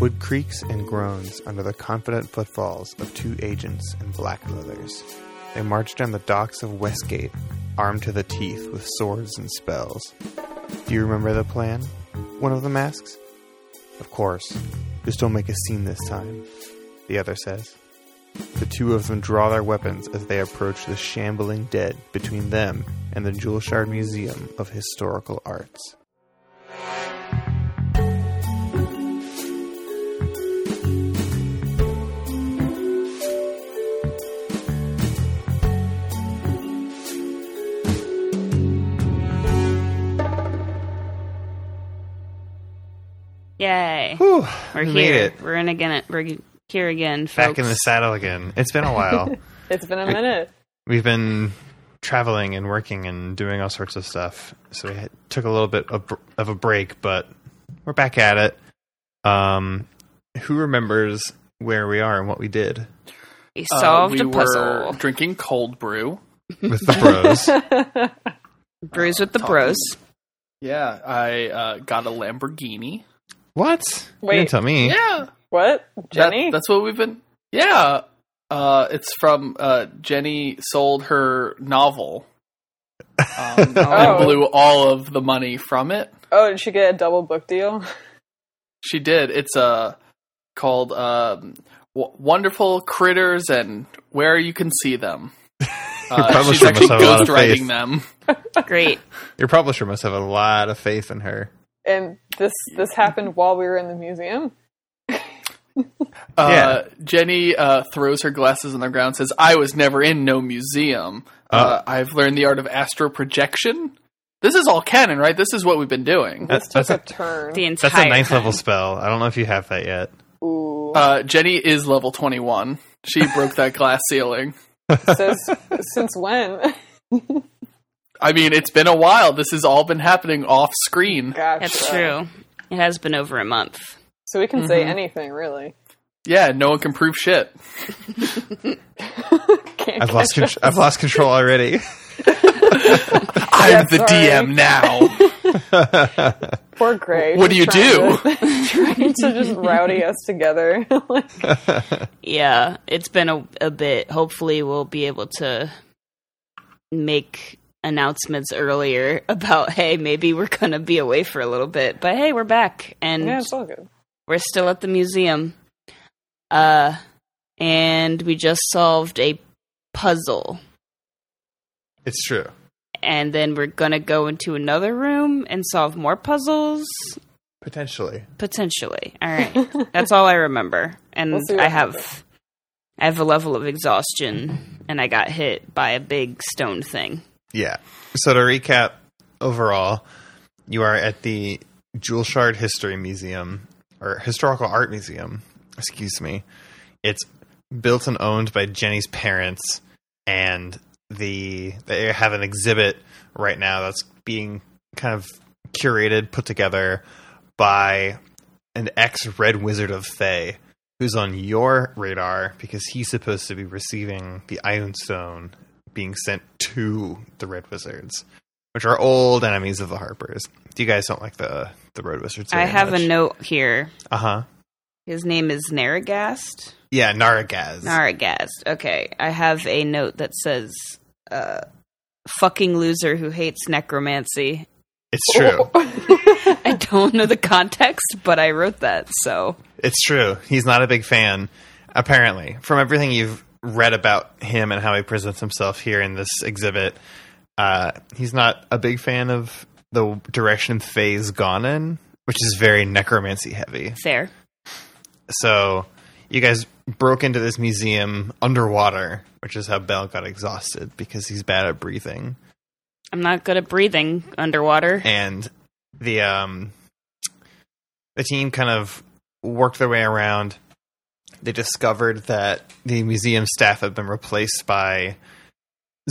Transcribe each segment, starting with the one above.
Wood creaks and groans under the confident footfalls of two agents in black leathers. They march down the docks of Westgate, armed to the teeth with swords and spells. Do you remember the plan? One of them asks. Of course. Just don't make a scene this time, the other says. The two of them draw their weapons as they approach the shambling dead between them and the Jewel Shard Museum of Historical Arts. Yay. Whew, We're we here. made it. We're in again. We're here again, folks. Back in the saddle again. It's been a while. It's been a minute. We've been traveling and working and doing all sorts of stuff. So we had, took a little bit of, of a break, but we're back at it. Um, who remembers where we are and what we did we Uh, solved we a puzzle. were drinking cold brew. with the bros? Brews with the Talking. bros. Yeah, I uh, got a Lamborghini. What? You Wait. didn't tell me. Yeah, What? that- Jenny? that's what we've been. Yeah, uh, it's from uh, Jenny sold her novel. Um, Oh. And blew all of the money from it. oh, did she get a double book deal? She did. It's uh, called um, w- "Wonderful Critters" and "Where You Can See Them." Uh, publisher she's must have a lot of ghostwriting faith. them. Great. Your publisher must have a lot of faith in her. And this this happened while we were in the museum. Uh, Jenny uh, throws her glasses on the ground. Says, "I was never in no museum. Uh, I've learned the art of astral projection. This is all canon, right? This is what we've been doing." This That's- took that's a turn. The entire That's a ninth time. level spell. I don't know if you have that yet. Ooh. Uh, Jenny is level twenty-one. She broke that glass ceiling. Says, since when? I mean, it's been a while. This has all been happening off screen. Gotcha. That's true. It has been over a month. So we can say Mhm. anything, really. Yeah, no one can prove shit. I've lost. Con- I've lost control already. I'm the. DM now. Poor Gray. What do you do? trying to- trying to just rowdy us together. like, Yeah, it's been a, a bit. Hopefully, we'll be able to make announcements earlier about hey, maybe we're gonna be away for a little bit, but hey, we're back and yeah, it's all good. we're still at the museum. Uh, and we just solved a puzzle, It's true. and then we're gonna go into another room and solve more puzzles. Potentially. Potentially. All right. That's all I remember. And We'll I have happens. I have a level of exhaustion and I got hit by a big stone thing. Yeah. So to recap, overall, you are at the Jewel Shard History Museum or Historical Art Museum. Excuse me. It's built and owned by Jenny's parents, and the they have an exhibit right now that's being kind of curated, put together by an ex Red Wizard of Thay, who's on your radar because he's supposed to be receiving the Iron Stone being sent to the Red Wizards, which are old enemies of the Harpers. Do you guys don't like the the Red Wizards. I have a note here. Uh huh. His name is Narragast. Yeah, Naragaz. Narragast. Okay. I have a note that says uh fucking loser who hates necromancy. it's true. I don't know the context, but I wrote that, so It's true. He's not a big fan, apparently. From everything you've read about him and how he presents himself here in this exhibit, uh, he's not a big fan of the direction Thay's gone in, which is very necromancy heavy. fair. So you guys broke into this museum underwater, which is how Bell got exhausted because he's bad at breathing. I'm not good at breathing underwater. and the um the team kind of worked their way around they discovered that the museum staff had been replaced by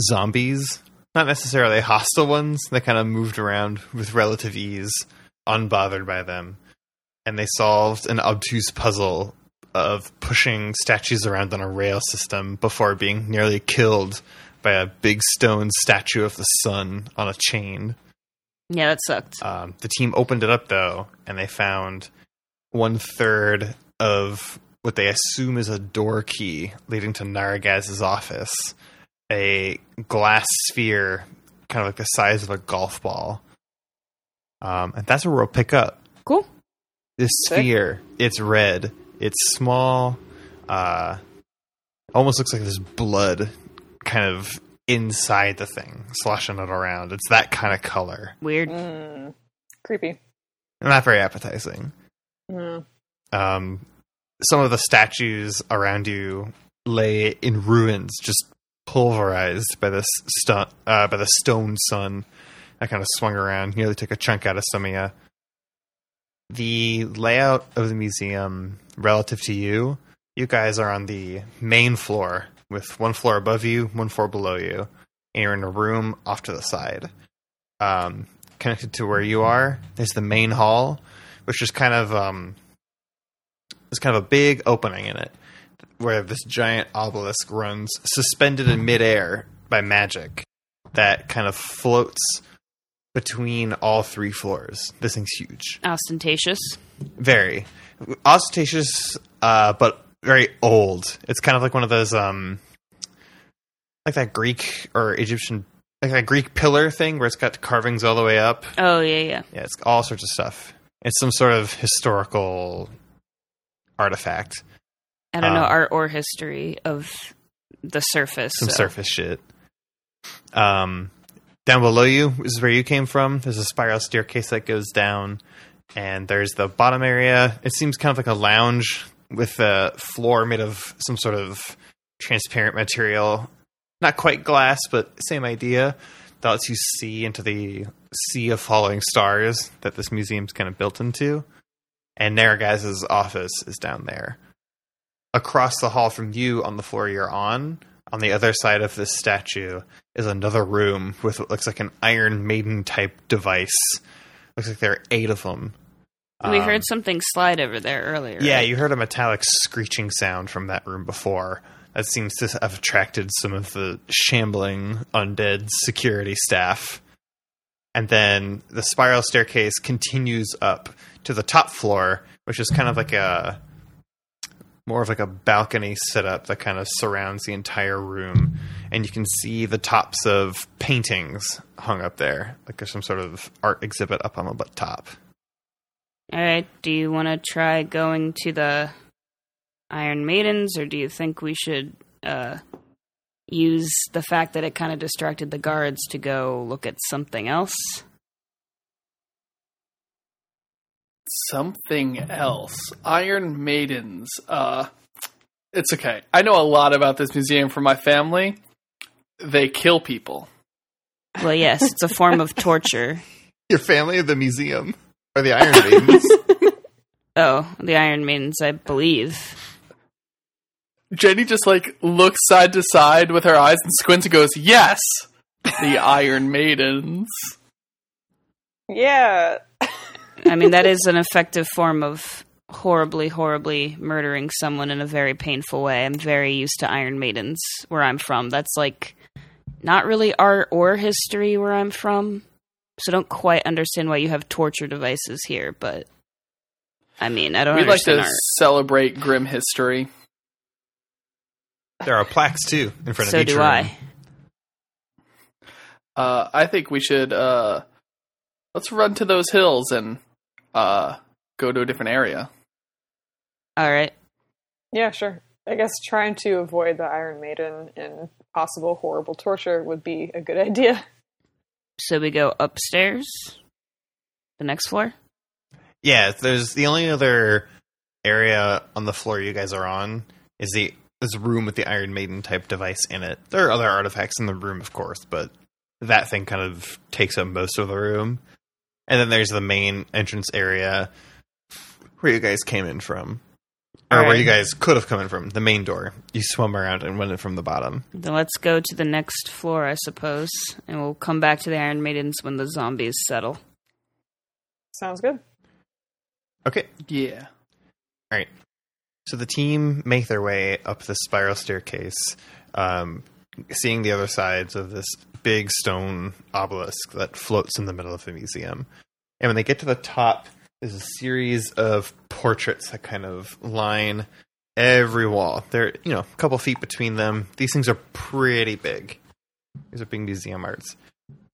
zombies. Not necessarily hostile ones. They kind of moved around with relative ease unbothered by them. And they solved an obtuse puzzle of pushing statues around on a rail system before being nearly killed by a big stone statue of the sun on a chain. Yeah, that sucked. um, the team opened it up though, and they found one third of what they assume is a door key leading to Naragaz's office. A glass sphere, kind of like the size of a golf ball. Um, and that's where we'll pick up. Cool. This Sick. sphere, it's red. It's small. Uh, almost looks like there's blood kind of inside the thing, sloshing it around. It's that kind of color. Weird. Mm, creepy. Not very appetizing. Mm. Um, some of the statues around you lay in ruins, just pulverized by this stu- uh, by the stone sun that kind of swung around, nearly took a chunk out of some of you. The layout of the museum, relative to you, you guys are on the main floor with one floor above you, one floor below you, and you're in a room off to the side. Um, connected to where you are, there's the main hall, which is kind of um, there's kind of a big opening in it where this giant obelisk runs suspended in midair by magic that kind of floats between all three floors. This thing's huge. Ostentatious. Very ostentatious, uh, but very old. It's kind of like one of those, um, like that Greek or Egyptian, like that Greek pillar thing where it's got carvings all the way up. Oh yeah, yeah. Yeah, it's all sorts of stuff. It's some sort of historical artifact. I don't know Um, art or history of the surface. some so- surface shit. Um, down below you is where you came from. There's a spiral staircase that goes down, and there's the bottom area. It seems kind of like a lounge with a floor made of some sort of transparent material, not quite glass, but same idea. That lets you see into the sea of falling stars that this museum's kind of built into. And Naragaz's office is down there across the hall from you on the floor you're on, on the other side of this statue, is another room with what looks like an Iron Maiden type device. Looks like there are eight of them. we Um, heard something slide over there earlier. Yeah, right? you heard a metallic screeching sound from that room before. That seems to have attracted some of the shambling undead security staff. And then the spiral staircase continues up to the top floor, which is kind of like a more of like a balcony setup that kind of surrounds the entire room. And you can see the tops of paintings hung up there. Like there's some sort of art exhibit up on the top. All right. Do you want to try going to the Iron Maidens, or do you think we should uh, use the fact that it kind of distracted the guards to go look at something else? Something else. Iron Maidens. Uh, it's okay. I know a lot about this museum from my family. They kill people. Well, yes, it's a form of torture. Your family of the museum or the Iron Maidens. Oh, the Iron Maidens, I believe. Jenny just like looks side to side with her eyes and squints and goes, "Yes, the Iron Maidens." Yeah. I mean, that is an effective form of horribly, horribly murdering someone in a very painful way. I'm very used to Iron Maidens where I'm from. That's like not really art or history where I'm from. So I don't quite understand why you have torture devices here, but I mean, I don't We'd like to art. celebrate grim history. There are plaques too in front So of each do room. I. Uh, I think we should uh, let's run to those hills and uh, go to a different area. All right. Yeah, sure. I guess trying to avoid the Iron Maiden and possible horrible torture would be a good idea. So we go upstairs. The next floor? Yeah, there's the only other area on the floor you guys are on is the is a room with the Iron Maiden type device in it. There are other artifacts in the room, of course, but that thing kind of takes up most of the room. And then there's the main entrance area where you guys came in from. Or where you guys could have come in from, the main door. You swum around and went in from the bottom. Then let's go to the next floor, I suppose. And we'll come back to the Iron Maidens when the zombies settle. Sounds good. Okay. Yeah. So the team make their way up the spiral staircase, um, seeing the other sides of this big stone obelisk that floats in the middle of the museum. And when they get to the top, is a series of portraits that kind of line every wall. They're you know a couple feet between them. These things are pretty big. These are big museum arts.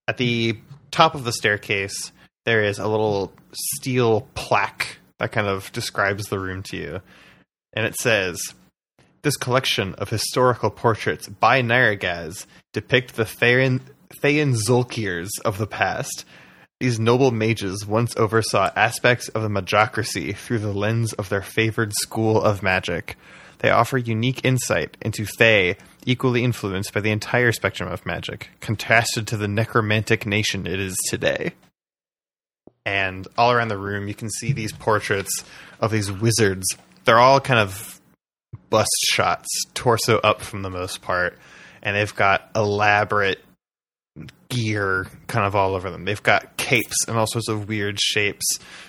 At the top of the staircase, there is a little steel plaque that kind of describes the room to you, and it says. This collection of historical portraits by Narragaaz depict the Thean, Thean Zulkirs of the past. These noble mages once oversaw aspects of the magocracy through the lens of their favored school of magic. They offer unique insight into Thay, equally influenced by the entire spectrum of magic, contrasted to the necromantic nation it is today. And all around the room, you can see these portraits of these wizards. They're all kind of bust shots, torso up from the most part, and they've got elaborate gear kind of all over them. They've got capes and all sorts of weird shapes,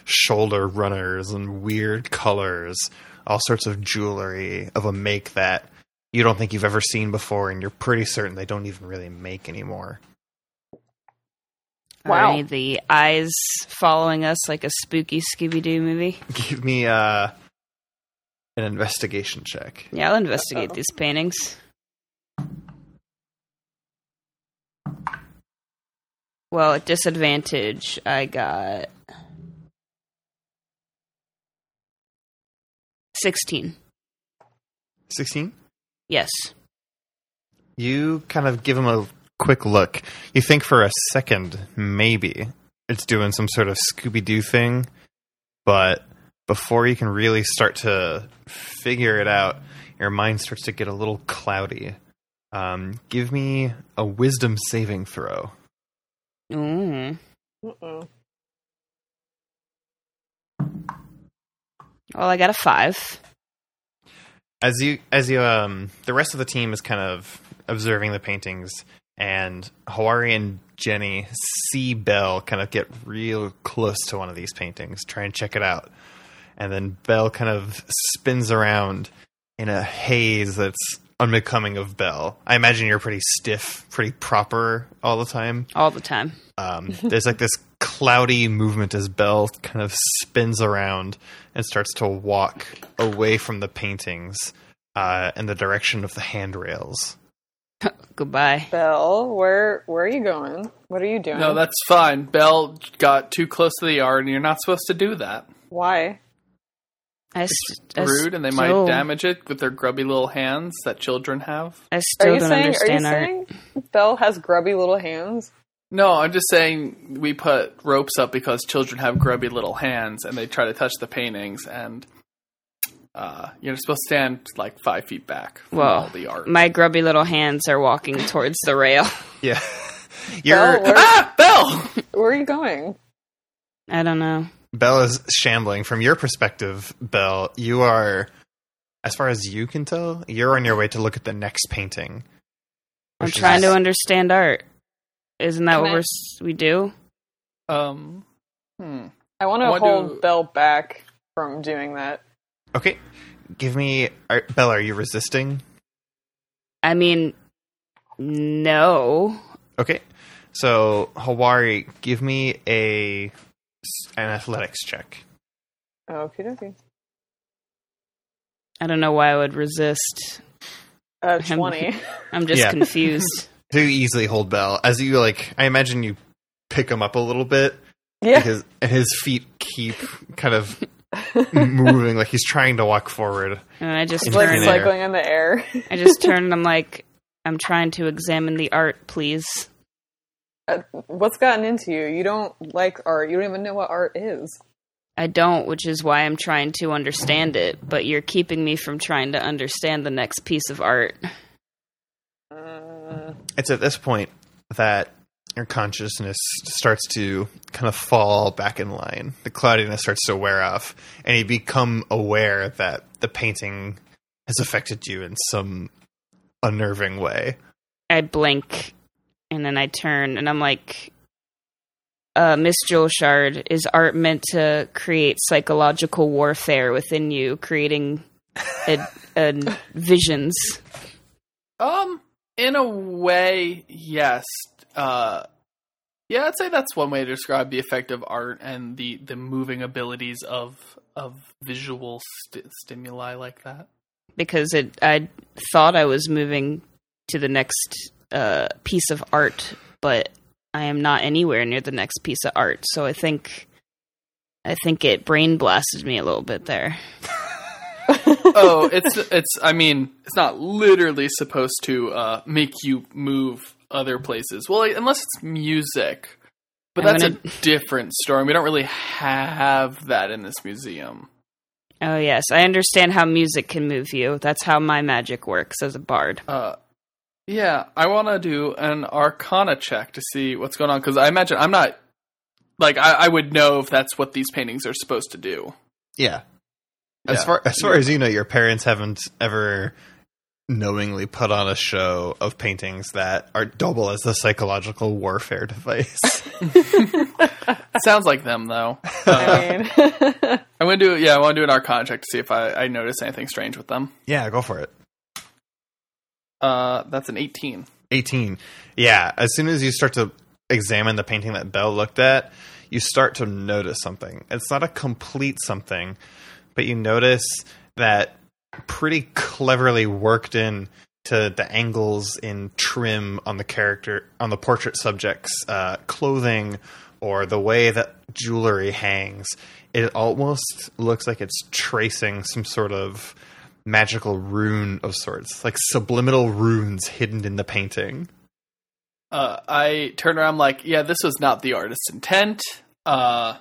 shoulder runners and weird colors, all sorts of jewelry of a make that you don't think you've ever seen before, and you're pretty certain they don't even really make anymore. Are Wow. any of the eyes following us like a spooky Scooby Doo movie? Give me uh, an investigation check. Yeah, I'll investigate Uh-oh. these paintings. Well, at disadvantage, I got 16. 16? Yes. You kind of give him a quick look. You think for a second, maybe it's doing some sort of Scooby Doo thing, but before you can really start to figure it out, your mind starts to get a little cloudy. Um, give me a wisdom saving throw. Ooh. Mm-mm. Well, I got a 5. as you as you um the rest of the team is kind of observing the paintings and Hawari and Jenny see Belle kind of get real close to one of these paintings, try and check it out. And then Belle kind of spins around in a haze that's unbecoming of Belle. I imagine you're pretty stiff, pretty proper all the time. All the time. Um, there's like this cloudy movement as Belle kind of spins around and starts to walk away from the paintings uh, in the direction of the handrails. Goodbye. Belle, where where are you going? What are you doing? No, that's fine. Belle got too close to the art, and you're not supposed to do that. why. I It's st- I rude, and they still- might damage it with their grubby little hands that children have. I Are still you don't saying? Are you understand art. saying Belle has grubby little hands? No, I'm just saying we put ropes up because children have grubby little hands and they try to touch the paintings, and uh, you're supposed to stand like five feet back from all Well, the art. my grubby little hands are walking towards the rail. Yeah, you're where, ah, Belle! where are you going? I don't know. Belle is shambling. From your perspective, Belle, you are, as far as you can tell, you're on your way to look at the next painting. I'm trying is- to understand art. Isn't that what I- we're we do? Um, hmm. I want to hold to- Belle back from doing that. Okay, give me are, Belle. Are you resisting? I mean, no. Okay, so Hawari, give me a an athletics check. Okie dokie. I don't know why I would resist. Uh, 20. I'm just Yeah. confused. to easily hold Bell as you like. I imagine you pick him up a little bit yeah. because and his feet keep kind of moving, like he's trying to walk forward. And I just In like turn. midair. cycling in the air. I just turn and I'm like, I'm trying to examine the art, please. Uh, What's gotten into you? You don't like art. You don't even know what art is. I don't, which is why I'm trying to understand it. But you're keeping me from trying to understand the next piece of art. Uh, It's at this point that your consciousness starts to kind of fall back in line. The cloudiness starts to wear off, and you become aware that the painting has affected you in some unnerving way. I blink and then I turn and I'm like, uh, Miss Shard, is art meant to create psychological warfare within you, creating visions? Um, in a way, yes. Uh, Yeah, I'd say that's one way to describe the effect of art and the, the moving abilities of of visual st- stimuli like that. because it I thought I was moving to the next uh, piece of art, but I am not anywhere near the next piece of art. So I think I think it brain blasted me a little bit there. oh, it's it's. I mean, it's not literally supposed to uh, make you move other places. Well, unless it's music, but I'm that's gonna- a different story. We don't really have that in this museum. Oh yes, I understand how music can move you. That's how my magic works as a bard. Uh, yeah, I want to do an Arcana check to see what's going on because I imagine I'm not like I, I would know if that's what these paintings are supposed to do. Yeah. As Yeah. far as far as you know, your parents haven't ever knowingly put on a show of paintings that are double as the psychological warfare device. Sounds like them though. Uh, I mean, I'm gonna do yeah. I want to do an Arcana check to see if I, I notice anything strange with them. yeah, go for it. Uh, that's an 18. 18. Yeah, as soon as you start to examine the painting that Bell looked at, you start to notice something. It's not a complete something, but you notice that pretty cleverly worked in to the angles in trim on the character on the portrait subject's uh, clothing or the way that jewelry hangs. It almost looks like it's tracing some sort of magical rune of sorts, like subliminal runes hidden in the painting. Uh, I turn around like, yeah, this was not the artist's intent. Uh,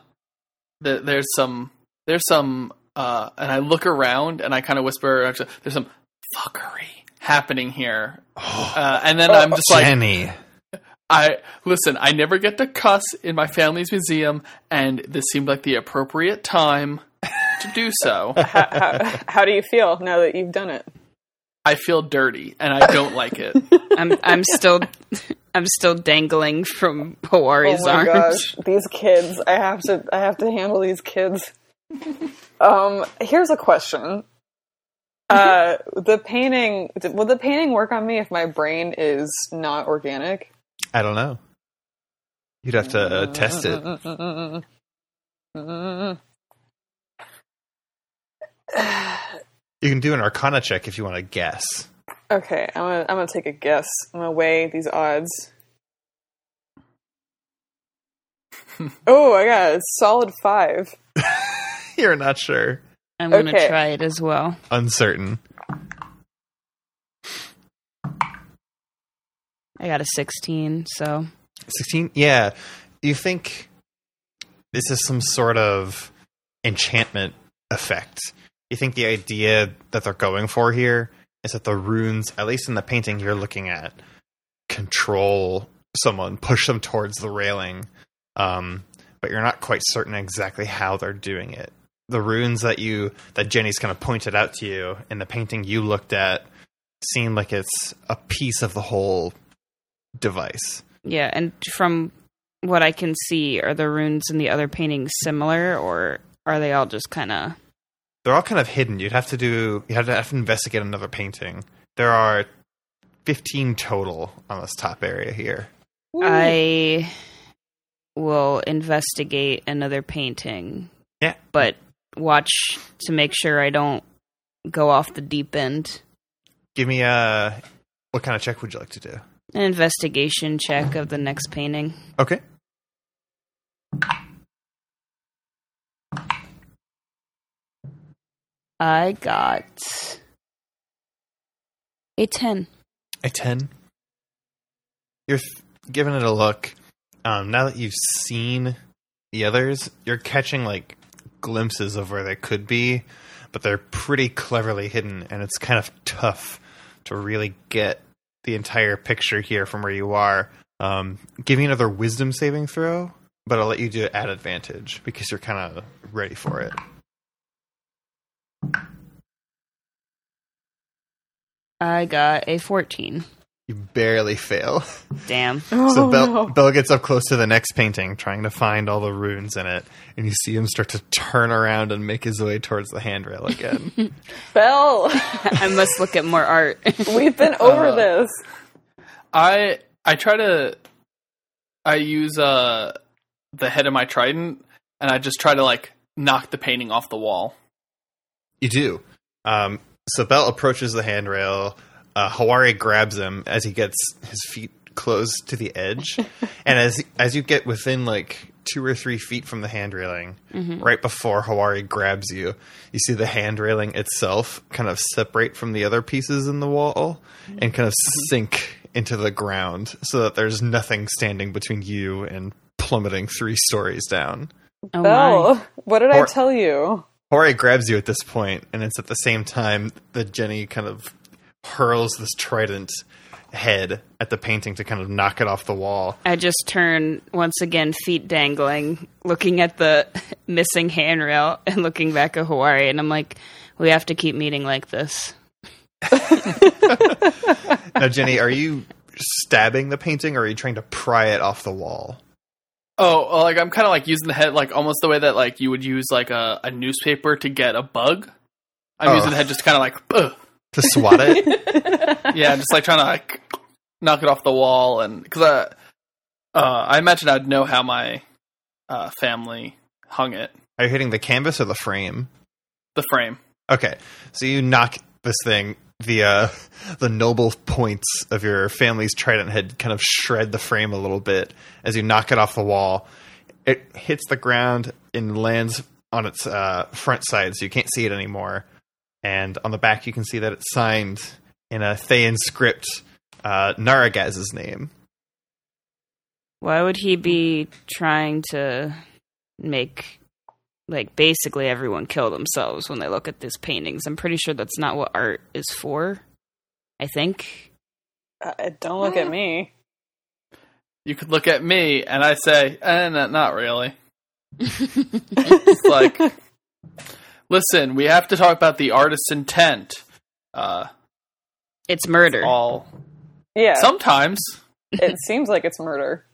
th- there's some, there's some, uh, and I look around and I kind of whisper, actually, there's some fuckery happening here. Uh, and then I'm just like, Jenny. I listen. I never get to cuss in my family's museum, and this seemed like the appropriate time to do so. how, how, how do you feel now that you've done it? I feel dirty, and I don't like it. I'm I'm still I'm still dangling from Hawari's oh my arms. gosh, these kids! I have to, I have to handle these kids. Um, here's a question. Uh, the painting, would the painting work on me if my brain is not organic? I don't know. You'd have to uh, test it. You can do an Arcana check if you want to guess. Okay, I'm gonna, I'm gonna take a guess. I'm gonna weigh these odds. oh, I got a solid five. You're not sure. I'm gonna Okay. try it as well. Uncertain. I got a 16, so 16? Yeah. You think this is some sort of enchantment effect. You think the idea that they're going for here is that the runes, at least in the painting you're looking at, control someone, push them towards the railing. Um, but you're not quite certain exactly how they're doing it. The runes that you that Jenny's kind of pointed out to you in the painting you looked at seem like it's a piece of the whole device. yeah. And from what I can see, are the runes in the other paintings similar, or are they all just kind of? They're all kind of hidden. You'd have to do you have to, have to investigate another painting. There are fifteen total on this top area here. I will investigate another painting. Yeah. But watch to make sure I don't go off the deep end. Give me a what kind of check would you like to do? An investigation check of the next painting. Okay. I got a 10. A ten. You're th- giving it a look. Um, now that you've seen the others, you're catching like glimpses of where they could be, but they're pretty cleverly hidden, and it's kind of tough to really get the entire picture here from where you are. Um, give me another wisdom saving throw, but I'll let you do it at advantage because you're kind of ready for it. I got a 14. You barely fail. Damn. Oh, So Belle, no. Belle gets up close to the next painting, trying to find all the runes in it, and you see him start to turn around and make his way towards the handrail again. Bell! I must look at more art. we've been over Uh, this. I I try to I use uh the head of my trident and I just try to like knock the painting off the wall. You do. Um, so Bell approaches the handrail. Uh, Hawari grabs him as he gets his feet close to the edge, and as as you get within like two or three feet from the hand railing, right before Hawari grabs you, you see the hand railing itself kind of separate from the other pieces in the wall and kind of sink into the ground, so that there's nothing standing between you and plummeting three stories down. Oh my. Belle, what did I tell you? Hawari grabs you at this point, and it's at the same time that Jenny kind of hurls this trident head at the painting to kind of knock it off the wall. I just turn once again, feet dangling, looking at the missing handrail and looking back at Hawari, and I'm like, we have to keep meeting like this. Now, Jenny, are you stabbing the painting, or are you trying to pry it off the wall? Oh, like I'm kind of like using the head like almost the way that like you would use like a, a nutpaper to get a bug. I'm Oh. using the head just kind of like, ugh. To swat it? yeah, just like trying to like knock it off the wall, and because I, uh, I imagine I'd know how my uh, family hung it, are you hitting the canvas or the frame? the frame. Okay, so you knock this thing. The uh, the noble points of your family's trident head kind of shred the frame a little bit as you knock it off the wall. It hits the ground and lands on its uh, front side, so you can't see it anymore. And on the back, you can see that it's signed in a Thayan script, uh, Naragaz's name. Why would he be trying to make like basically everyone kill themselves when they look at these paintings? I'm pretty sure that's not what art is for. I think. Uh, don't look at me. You could look at me and I say, eh, no, not really. It's like, listen, we have to talk about the artist's intent. Uh, It's murder. all Yeah, sometimes. it seems like it's murder.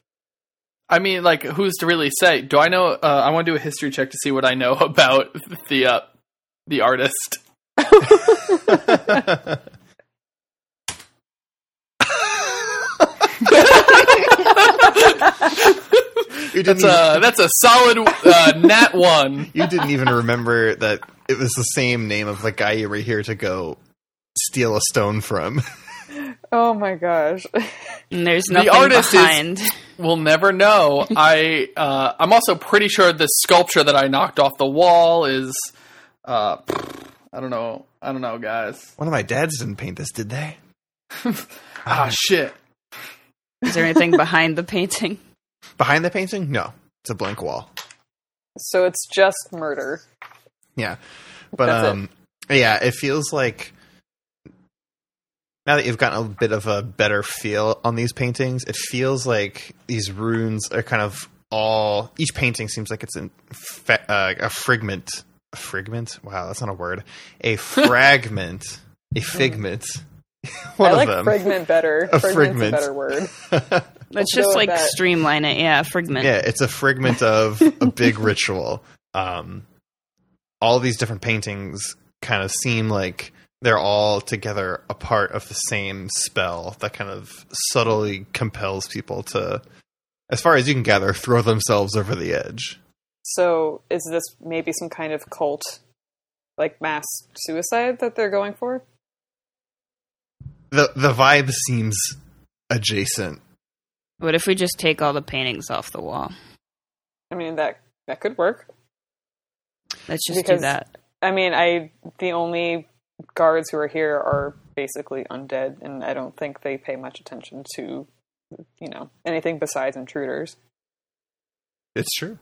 I mean, like, who's to really say? Do I know? Uh, I want to do a history check to see what I know about the uh, the artist. You didn't, That's a that's a solid uh, nat one. you didn't even remember that it was the same name of the guy you were here to go steal a stone from. Oh my gosh. And there's The nothing artist is- behind. We'll never know. I uh, I'm also pretty sure the sculpture that I knocked off the wall is. Uh, I don't know. I don't know, guys. One of my dads didn't paint this, did they? Ah, shit. Is there anything behind the painting? Behind the painting? No. It's a blank wall. So it's just murder. Yeah. But That's it. um yeah, it feels like now that you've gotten a bit of a better feel on these paintings, it feels like these runes are kind of all each painting seems like it's in uh, a fragment a fragment? Wow, that's not a word. A fragment. a figment. One I of like them. fragment better. A fragment. a better word. Let's just like that. streamline it. Yeah, fragment. Yeah, it's a fragment of a big ritual. Um, all these different paintings kind of seem like they're all together a part of the same spell that kind of subtly compels people to, as far as you can gather, throw themselves over the edge. So is this maybe some kind of cult, like mass suicide that they're going for? the The vibe seems adjacent. What if we just take all the paintings off the wall? I mean that that could work. Let's just Because- do that. I mean, I the only guards who are here are basically undead, and I don't think they pay much attention to, you know, anything besides intruders. It's true.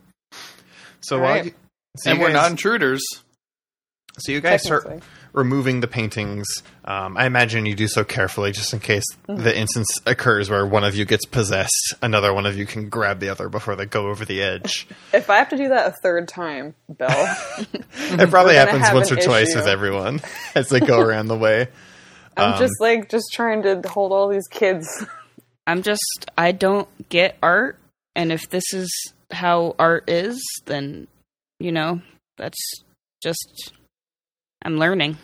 So All right. you, so and you we're guys- not intruders. So you guys start Technically. Removing the paintings. Um, I imagine you do so carefully, just in case Mm-hmm. the instance occurs where one of you gets possessed. Another one of you can grab the other before they go over the edge. If I have to do that a third time, Belle, it probably happens once or an twice with everyone as they go around the way. I'm Um, just like just trying to hold all these kids. I'm just I don't get art, and if this is how art is, then you know that's just I'm learning.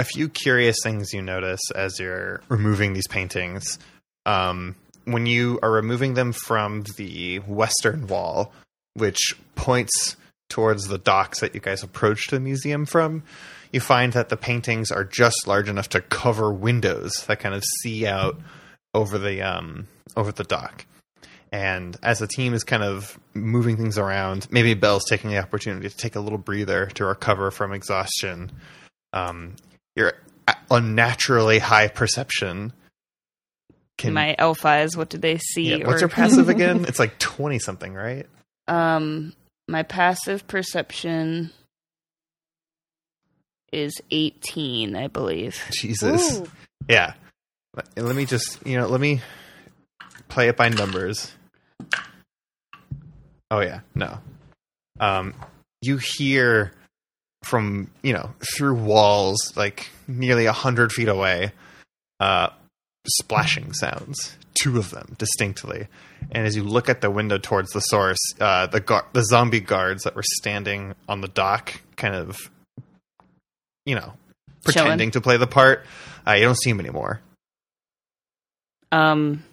A few curious things you notice as you're removing these paintings. Um, when you are removing them from the western wall, which points towards the docks that you guys approached the museum from, you find that the paintings are just large enough to cover windows that kind of see out over the um, over the dock. And as the team is kind of moving things around, maybe Bell's taking the opportunity to take a little breather to recover from exhaustion. Um, your unnaturally high perception can. My elf eyes, what did they see? yeah, what's or- your passive again? it's like twenty something, right? Um, my passive perception is 18, I believe. Jesus. Ooh. Yeah. Let- Let me just, you know, let me play it by numbers. Oh yeah, no. Um you hear from, you know, through walls like nearly a hundred feet away, uh splashing sounds. Two of them distinctly. And as you look at the window towards the source, uh the gar- the zombie guards that were standing on the dock kind of you know, Chilling. pretending to play the part. Uh, you don't see him anymore. Um,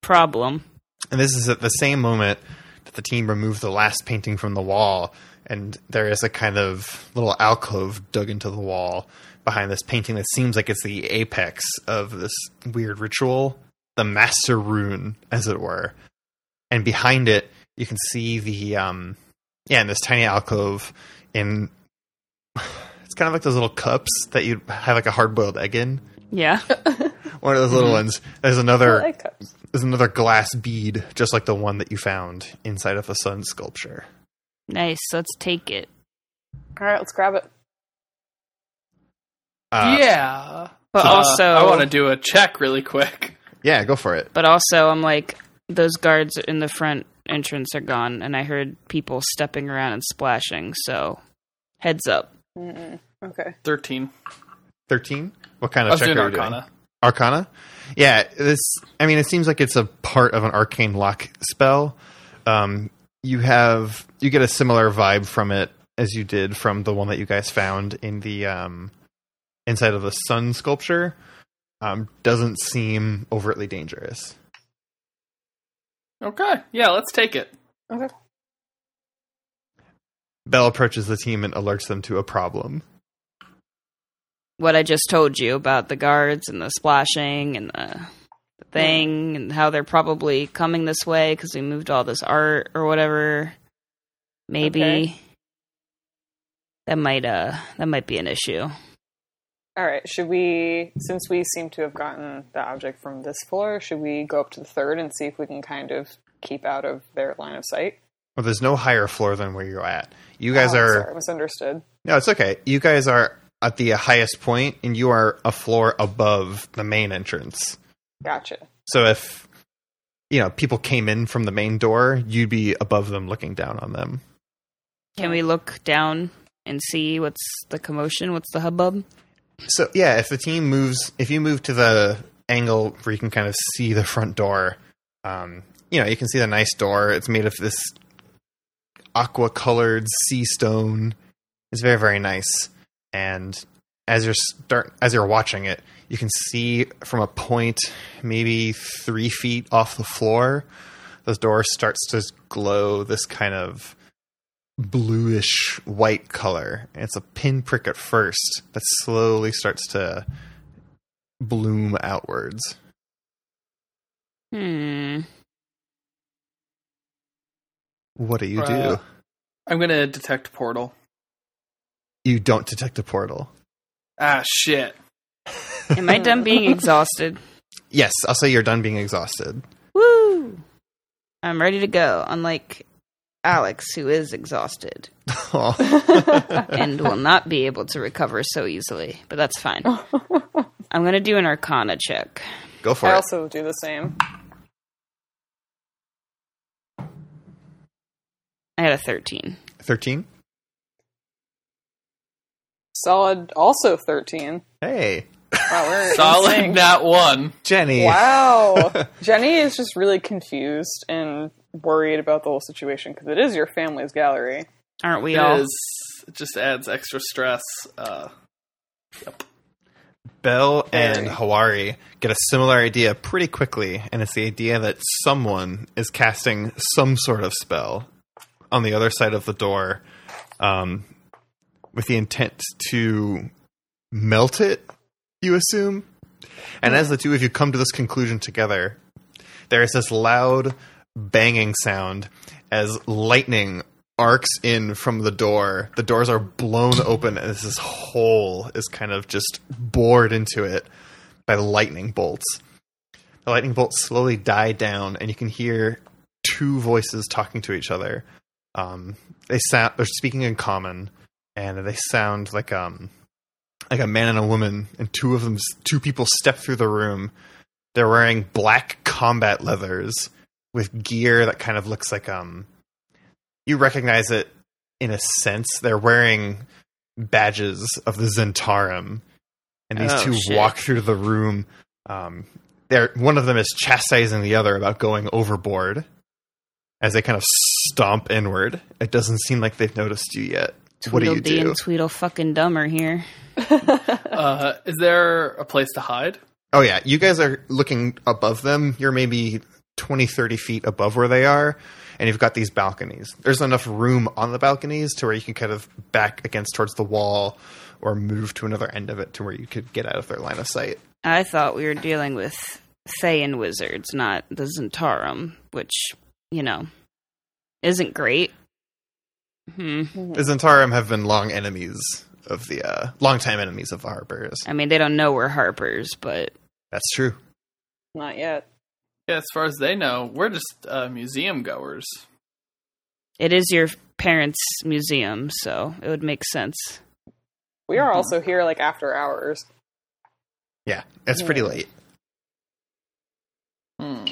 problem. And this is at the same moment that the team removed the last painting from the wall, and there is a kind of little alcove dug into the wall behind this painting that seems like it's the apex of this weird ritual, the master rune, as it were. And behind it, you can see the um, yeah, in this tiny alcove, in it's kind of like those little cups that you have like a hard boiled egg in. Yeah. One of those little ones. There's another like cups. there's another glass bead, just like the one that you found inside of the sun sculpture. nice. Let's take it. All right, let's grab it. Uh, yeah. But Uh, also, I want to do a check really quick. yeah, go for it. but also, I'm like, those guards in the front entrance are gone, and I heard people stepping around and splashing. So, heads up. Mm-mm. Okay. Thirteen. Thirteen. What kind I of was check doing are you doing? Arcana. Arcana. Yeah, this. I mean, it seems like it's a part of an arcane lock spell. Um, you have you get a similar vibe from it as you did from the one that you guys found in the um, inside of the sun sculpture. Um, doesn't seem overtly dangerous. Okay. Yeah, let's take it. Okay. Bell approaches the team and alerts them to a problem. What I just told you about the guards and the splashing and the, the thing, and how they're probably coming this way because we moved all this art or whatever. Maybe Okay. that might uh that might be an issue. All right. Should we, since we seem to have gotten the object from this floor, should we go up to the third and see if we can kind of keep out of their line of sight? Well, there's no higher floor than where you're at. You guys Oh, are sorry, misunderstood. no, it's okay. You guys are at the highest point, and you are a floor above the main entrance. Gotcha. So if you know people came in from the main door, you'd be above them, looking down on them. Can we look down and see what's the commotion? What's the hubbub? So yeah, if the team moves, if you move to the angle where you can kind of see the front door, um, you know you can see the nice door. It's made of this aqua-colored sea stone. It's very very nice. And as you're start as you're watching it, you can see from a point maybe three feet off the floor, the door starts to glow this kind of bluish white color. And it's a pinprick at first that slowly starts to bloom outwards. Hmm. What do you Uh, do? I'm gonna detect portal. You don't detect a portal. Ah, shit. Am I done being exhausted? Yes, I'll say you're done being exhausted. Woo! I'm ready to go. Unlike Alex, who is exhausted Aw. and will not be able to recover so easily, but that's fine. I'm gonna do an Arcana check. Go for I it. I also do the same. I had a 13. 13? Solid, also 13. Hey, Wow, we're Solid sync. that one. Jenny. Wow. Jenny is just really confused and worried about the whole situation because it is your family's gallery. Aren't we It all? is. It just adds extra stress. Uh, yep. Bell and Hawari get a similar idea pretty quickly, and it's the idea that someone is casting some sort of spell on the other side of the door um, with the intent to melt it, you assume? And as the two of you come to this conclusion together, there is this loud banging sound as lightning arcs in from the door. The doors are blown open, and this hole is kind of just bored into it by lightning bolts. The lightning bolts slowly die down, and you can hear two voices talking to each other. Um, they sound they're speaking in common, and they sound like um like a man and a woman, and two of them, two people step through the room. They're wearing black combat leathers with gear that kind of looks like um. You recognize it in a sense. They're wearing badges of the Zhentarim, and these Oh, two shit. walk through the room. Um, they're one of them is chastising the other about going overboard as they kind of stomp inward. It doesn't seem like they've noticed you yet. What do you Tweedledee do? and Tweedle fucking dumber here. Uh, is there a place to hide? Oh yeah, you guys are looking above them. You're maybe 20, 30 feet above where they are, and you've got these balconies. There's enough room on the balconies to where you can kind of back against towards the wall or move to another end of it to where you could get out of their line of sight. I thought we were dealing with Fey wizards, not the Zhentarim, which, you know, isn't great. Hmm. The Zhentarim have been long enemies of the uh longtime enemies of the Harpers. I mean, they don't know we're Harpers, but That's true. Not yet. Yeah, as far as they know, we're just uh, museum goers. it is your parents' museum, so it would make sense. We are also here like after hours. Yeah, it's pretty late. Hmm.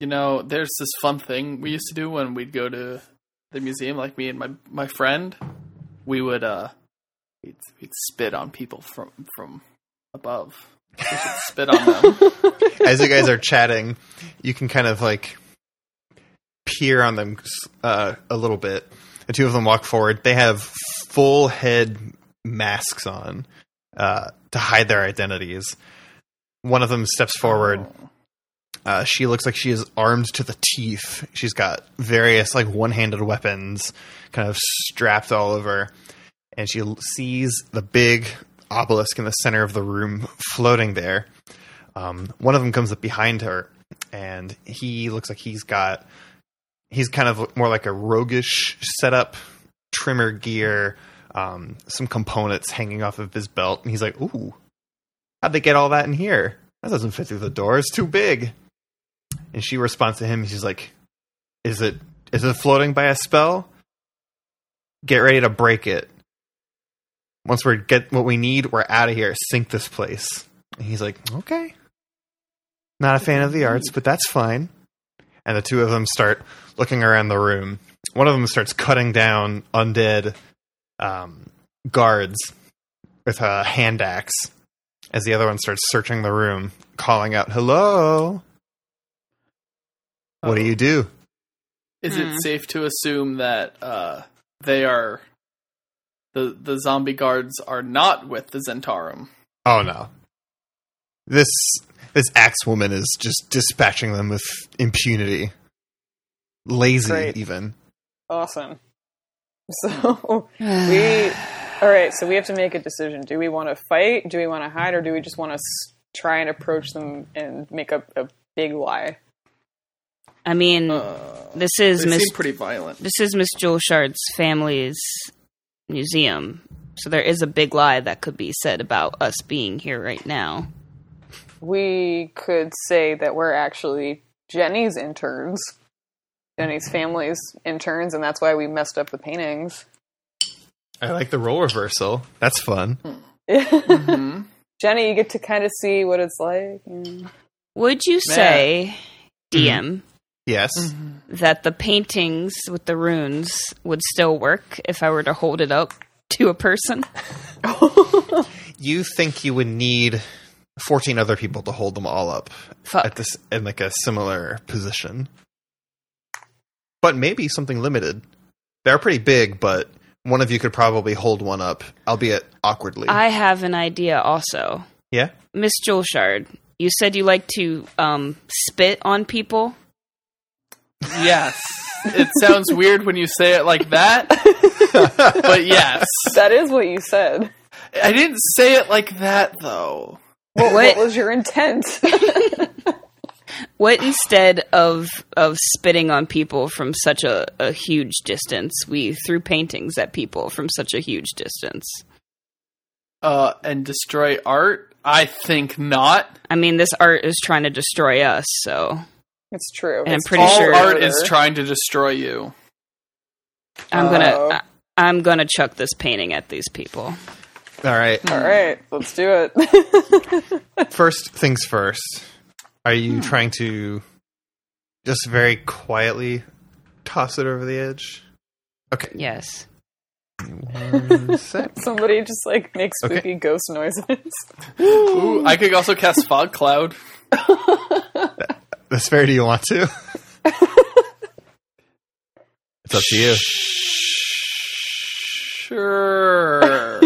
You know, there's this fun thing we used to do when we'd go to the museum, like me and my my friend. We would uh, we'd, we'd spit on people from from above. We should spit on them. As you guys are chatting, you can kind of like peer on them uh, a little bit. The two of them walk forward. They have full head masks on uh, to hide their identities. One of them steps forward. Uh, she looks like she is armed to the teeth. She's got various like one-handed weapons kind of strapped all over, and she sees the big obelisk in the center of the room floating there. Um, one of them comes up behind her, and he looks like he's got he's kind of more like a roguish setup, trimmer gear, um, some components hanging off of his belt, and he's like, "Ooh, how'd they get all that in here? That doesn't fit through the door. It's too big." And she responds to him. She's like, "Is it is it floating by a spell? Get ready to break it. Once we get what we need, we're out of here. Sink this place." And he's like, "Okay." Not a fan of the arts, but that's fine. And the two of them start looking around the room. One of them starts cutting down undead um, guards with a hand axe, as the other one starts searching the room, calling out, "Hello." What do you do? Is Hmm. it safe to assume that uh, they are the the zombie guards are not with the Zhentarim? Oh no. This this axe woman is just dispatching them with impunity. Lazy Great. even. Awesome. So we all right. So we have to make a decision. Do we want to fight? Do we want to hide, or do we just want to s- try and approach them and make a, a big lie? I mean, Uh, this is Miss pretty violent. this is Miss Julshard's family's museum, so there is a big lie that could be said about us being here right now. We could say that we're actually Jenny's interns, Jenny's family's interns, and that's why we messed up the paintings. I like the role reversal. That's fun. hmm Jenny, you get to kind of see what it's like. Mm. Would you say, DM, Yes. that the paintings with the runes would still work if I were to hold it up to a person? You think you would need 14 other people to hold them all up Fuck. at this in like a similar position. But maybe something limited. They're pretty big, but one of you could probably hold one up, albeit awkwardly. I have an idea also. yeah. Miss Julshard, you said you like to um, spit on people. Yes. it sounds weird when you say it like that, but yes. That is what you said. I didn't say it like that though. What, What? what was your intent? What instead of of spitting on people from such a, a huge distance, we threw paintings at people from such a huge distance. Uh, and destroy art? I think not. I mean, this art is trying to destroy us, so it's true. And I'm It's pretty All sure- art is trying to destroy you. I'm Oh. gonna I, I'm gonna chuck this painting at these people. All right. All right, let's do it. First things first. Are you hmm. trying to just very quietly toss it over the edge? Okay. Yes. One sec. Somebody just like make spooky Okay. ghost noises. Ooh, I could also cast fog cloud. That's fair. Do you want to? it's up to you. Sure.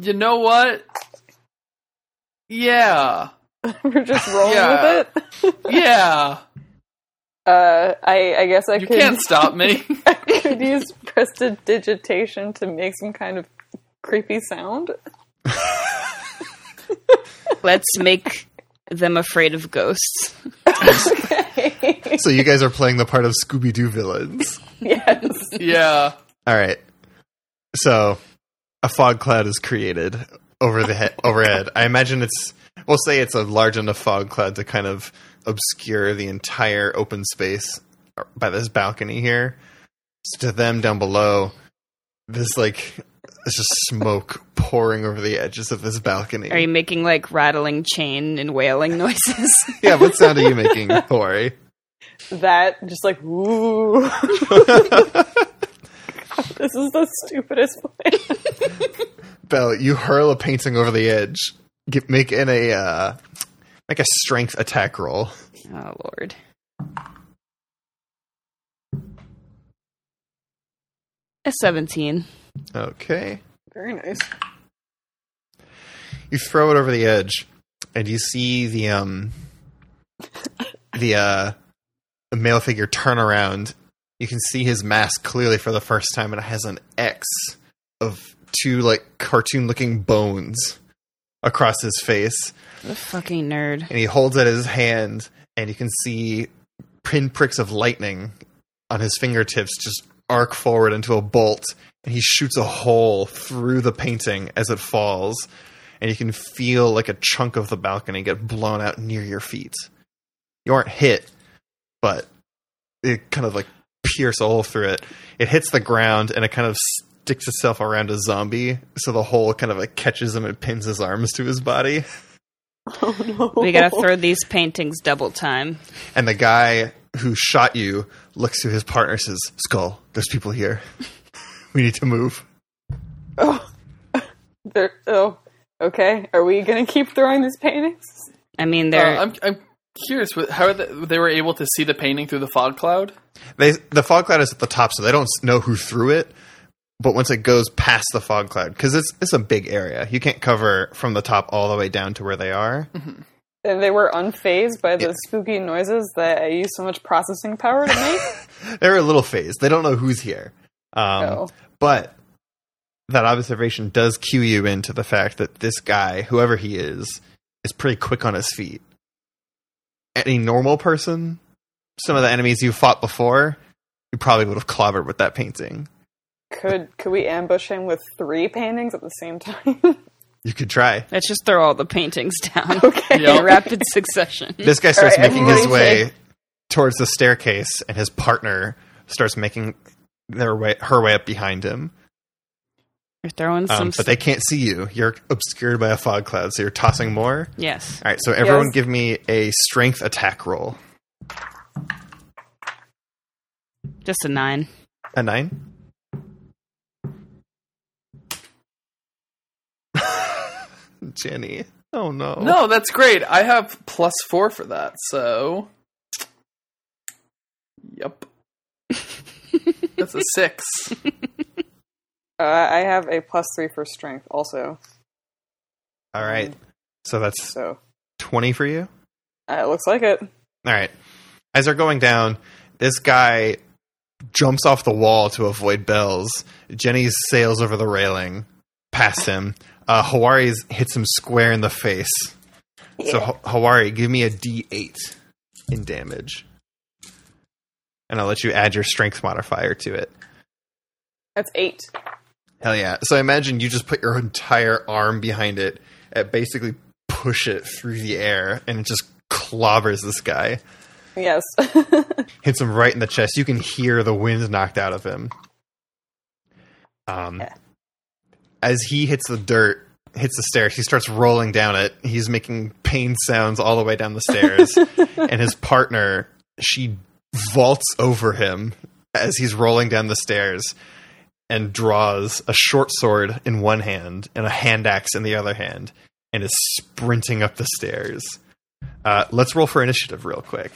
you know what? Yeah. We're just rolling Yeah. with it. Yeah. Uh, I I guess I You could can't stop me. I could use prestidigitation to make some kind of creepy sound. Let's make them afraid of ghosts. okay. So you guys are playing the part of Scooby Doo villains. yes. yeah. All right. So a fog cloud is created over the head overhead. I imagine it's we'll say it's a large enough fog cloud to kind of obscure the entire open space by this balcony here. So to them down below, this like there's just smoke pouring over the edges of this balcony. Are you making like rattling chain and wailing noises? yeah, what sound are you making, Tori? That just like woo. this is the stupidest plan. Belle, you hurl a painting over the edge. Get, make in a uh, make a strength attack roll. oh lord. A 17. Okay. Very nice. You throw it over the edge, and you see the um the uh male figure turn around. You can see his mask clearly for the first time, and it has an X of two like cartoon looking bones across his face. The fucking nerd. And he holds it in his hand, and you can see pinpricks of lightning on his fingertips just arc forward into a bolt, and he shoots a hole through the painting as it falls, and you can feel like a chunk of the balcony get blown out near your feet. You aren't hit, but it kind of like pierce a hole through it. It hits the ground, and it kind of sticks itself around a zombie, so the hole kind of like catches him and pins his arms to his body. Oh no. We gotta throw these paintings double time. And the guy who shot you looks to his partner and says, Skull, there's people here. we need to move. Oh. They're, oh. Okay. Are we gonna keep throwing these paintings? I mean, they're. Uh, I'm, I'm curious wh- how they, they were able to see the painting through the fog cloud. They the fog cloud is at the top, so they don't know who threw it. But once it goes past the fog cloud, because it's it's a big area, you can't cover from the top all the way down to where they are. And they were unfazed by the spooky noises that I used so much processing power to make. They're a little phased. They don't know who's here. Um, Oh. But that observation does cue you into the fact that this guy, whoever he is, is pretty quick on his feet. Any normal person, some of the enemies you fought before, you probably would have clobbered with that painting. Could could we ambush him with three paintings at the same time? You could try. let's just throw all the paintings down okay. Yeah. in rapid succession. This guy starts right, making his everybody way towards the staircase, and his partner starts making their way her way up behind him. You're throwing some. Um, but they can't see you. You're obscured by a fog cloud, so you're tossing more. yes. All right, so everyone Yes. give me a strength attack roll. Just a nine. A nine? Jenny. Oh no. No, that's great. I have plus four for that. So, yep. That's a six. Uh, I have a plus three for strength also. All right. So that's So 20 for you? uh, it looks like it. All right. As they're going down, this guy jumps off the wall to avoid bells. Jenny sails over the railing past him. Uh, Hawari hits him square in the face. So, H- Hawari, give me a d8 in damage. And I'll let you add your strength modifier to it. That's eight. Hell yeah. So, I imagine you just put your entire arm behind it and basically push it through the air, and it just clobbers this guy. Yes. hits him right in the chest. You can hear the wind knocked out of him. Um, Yeah. As he hits the dirt, hits the stairs, he starts rolling down it. He's making pain sounds all the way down the stairs, and his partner, she vaults over him as he's rolling down the stairs and draws a short sword in one hand and a hand axe in the other hand and is sprinting up the stairs. Uh, let's roll for initiative real quick.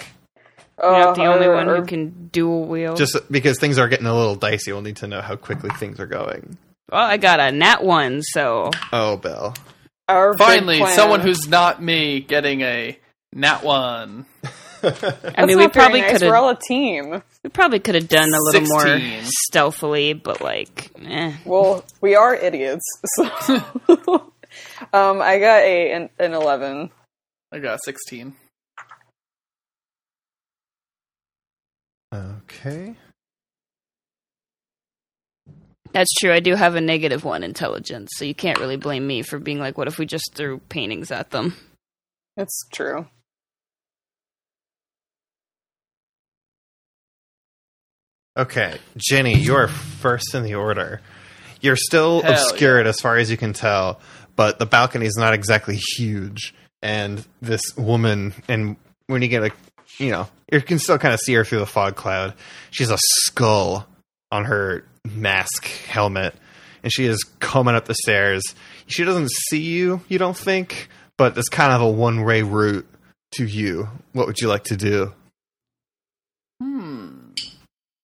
You're not the Uh, only uh, one uh, who can dual wield. Just because things are getting a little dicey, we'll need to know how quickly things are going. Well, I got a nat one, so Oh, Bill. our Finally, someone who's not me getting a nat one. I mean, we probably nice. could We're have all a team. we probably could have done a little more stealthily, but like, eh. Well, we are idiots. So. um, I got a an, an eleven. I got sixteen. Okay. That's true. I do have a negative one intelligence, so you can't really blame me for being like, what if we just threw paintings at them? It's true. Okay. Jenny, you are first in the order. You're still Hell obscured as far as you can tell, but the balcony is not exactly huge. And this woman, and when you get a, you know, you can still kind of see her through the fog cloud. She's a skull on her mask helmet, and she is coming up the stairs. She doesn't see you, you don't think, but it's kind of a one way route to you. What would you like to do? Hmm.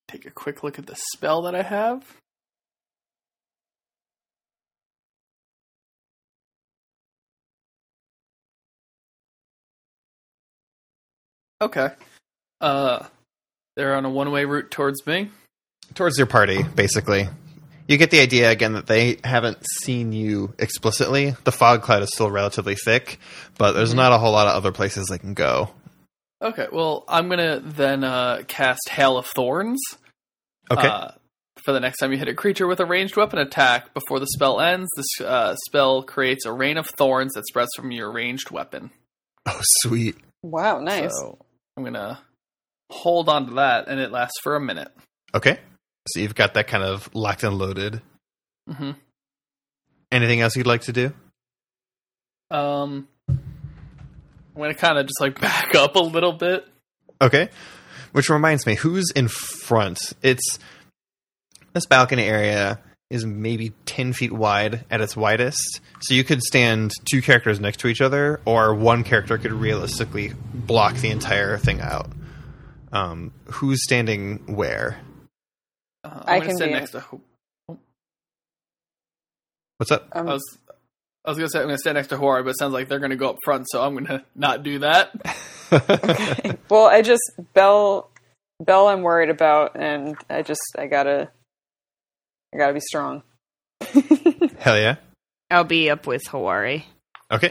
Take a quick look at the spell that I have. Okay. Uh, they're on a one-way route towards me. Towards your party, basically. You get the idea again that they haven't seen you explicitly. The fog cloud is still relatively thick, but there's not a whole lot of other places they can go. Okay. Well, I'm gonna then uh, cast Hail of Thorns. Okay. Uh, for the next time you hit a creature with a ranged weapon attack, before the spell ends, this uh, spell creates a rain of thorns that spreads from your ranged weapon. oh, sweet. Wow, nice. So I'm gonna hold on to that, and it lasts for a minute. Okay. So you've got that kind of locked and loaded. hmm Anything else you'd like to do? Um, I'm gonna kind of just like back up a little bit. Okay. Which reminds me, who's in front? It's this balcony area is maybe 10 feet wide at its widest. So you could stand two characters next to each other, or one character could realistically block the entire thing out. Um, who's standing where? Uh, I'm I gonna can stand be- next to. Ho- What's up? Um, I was. I was gonna say I'm gonna stand next to Hori, but it sounds like they're gonna go up front, so I'm gonna not do that. okay. well, I just Bell. Bell, I'm worried about, and I just I gotta, I gotta be strong. Hell yeah. I'll be up with Hawari. Okay.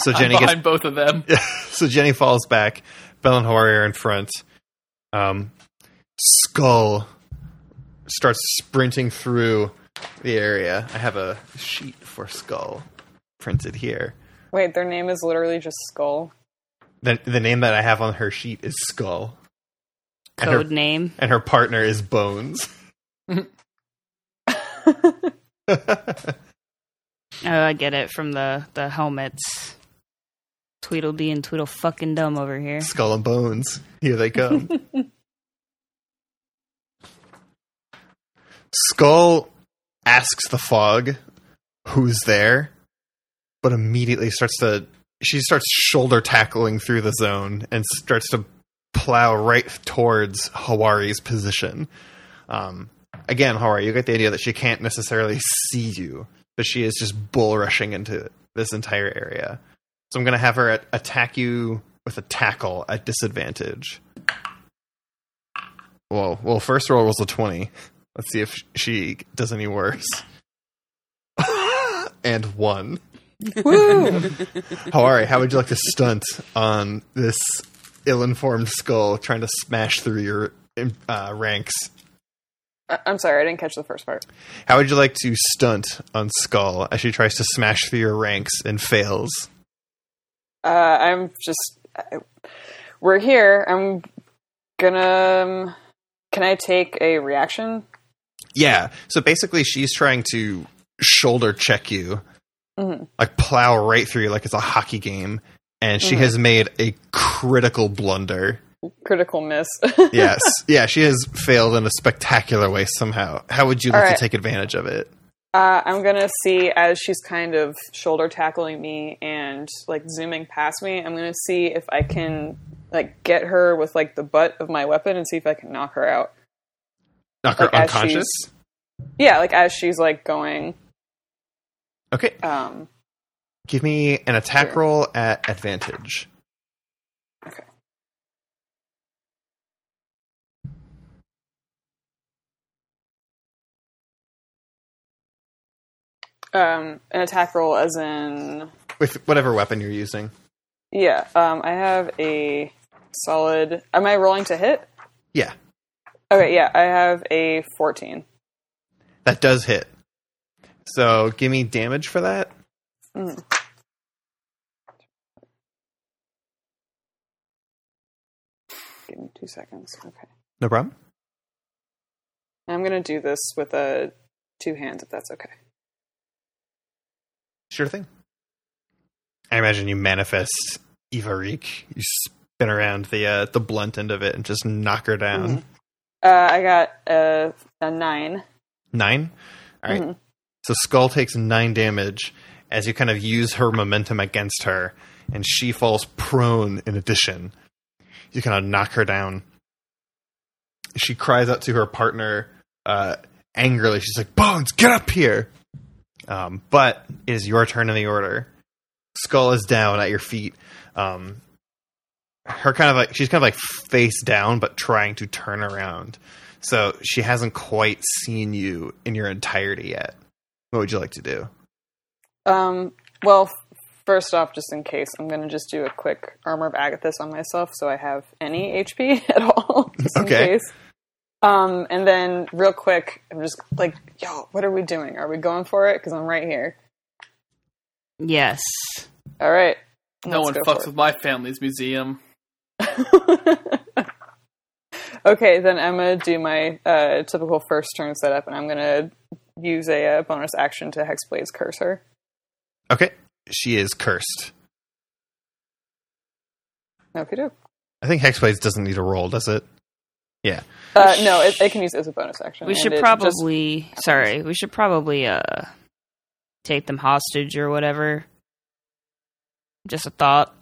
So I'm Jenny gets behind both of them. so Jenny falls back. Bell and Hori are in front. Um, Skull starts sprinting through the area. I have a sheet for Skull printed here. Wait, their name is literally just Skull. The, the name that I have on her sheet is Skull. And her, Code name. and her partner is Bones. Oh, I get it from the the helmets. Tweedledee and Tweedle fucking dumb over here. Skull and Bones. Here they come. Skull asks the fog who's there, but immediately starts to. She starts shoulder tackling through the zone and starts to plow right towards Hawari's position. Um, again, Hawari, you get the idea that she can't necessarily see you, but she is just bull rushing into this entire area. So I'm going to have her at- attack you with a tackle at disadvantage. Well, well, first roll was a 20. Let's see if she does any worse. and one. Woo! Hawari, how would you like to stunt on this ill-informed skull trying to smash through your uh, ranks? I- I'm sorry, I didn't catch the first part. How would you like to stunt on Skull as she tries to smash through your ranks and fails? Uh, I'm just. I, we're here. I'm gonna. Um, can I take a reaction? Yeah. So basically, she's trying to shoulder check you, Mhm. like plow right through you, like it's a hockey game, and she has made a critical blunder. Critical miss. Yes. yeah, she has failed in a spectacular way somehow. How would you like right. to take advantage of it? Uh, I'm gonna see as she's kind of shoulder tackling me and like zooming past me. I'm gonna see if I can like get her with like the butt of my weapon and see if I can knock her out. Knock her Like, unconscious? Yeah, like as she's like going. Okay. Um, Give me an attack Sure. roll at advantage. okay. Um, an attack roll, as in With whatever weapon you're using. yeah. Um, I have a solid. Am I rolling to hit? Yeah. Okay, yeah, I have a 14. That does hit. So give me damage for that. Mm. Give me two seconds. Okay. No problem. I'm going to do this with a two hands if that's okay. Sure thing. I imagine you manifest Eva Reek. You spin around the uh, the blunt end of it and just knock her down. Mhm. Uh, I got a, a nine. Nine. All right. Mhm. So Skull takes nine damage as you kind of use her momentum against her, and she falls prone. In addition, you kind of knock her down. She cries out to her partner uh, angrily. She's like, "Bones, get up here!" Um, but it is your turn in the order. Skull is down at your feet. Um, her kind of like she's kind of like face down, but trying to turn around. So she hasn't quite seen you in your entirety yet. What would you like to do? Um, well, first off, just in case, I'm going to just do a quick Armor of Agathys on myself so I have any HP at all, just Okay. in case. Um, and then, real quick, I'm just like, yo, what are we doing? Are we going for it? Because I'm right here. Yes. All right. No one let's go fucks with my family's museum. It. okay, then I'm going to do my uh, typical first turn setup, and I'm going to use a, uh bonus action to Hexblade's Curse her. Okay, she is cursed. Okay, do. I think Hexblades doesn't need a roll, does it? Yeah. Uh, no, it, it can use it as a bonus action. We should it just- probably sorry, we should probably uh take them hostage or whatever. Just a thought.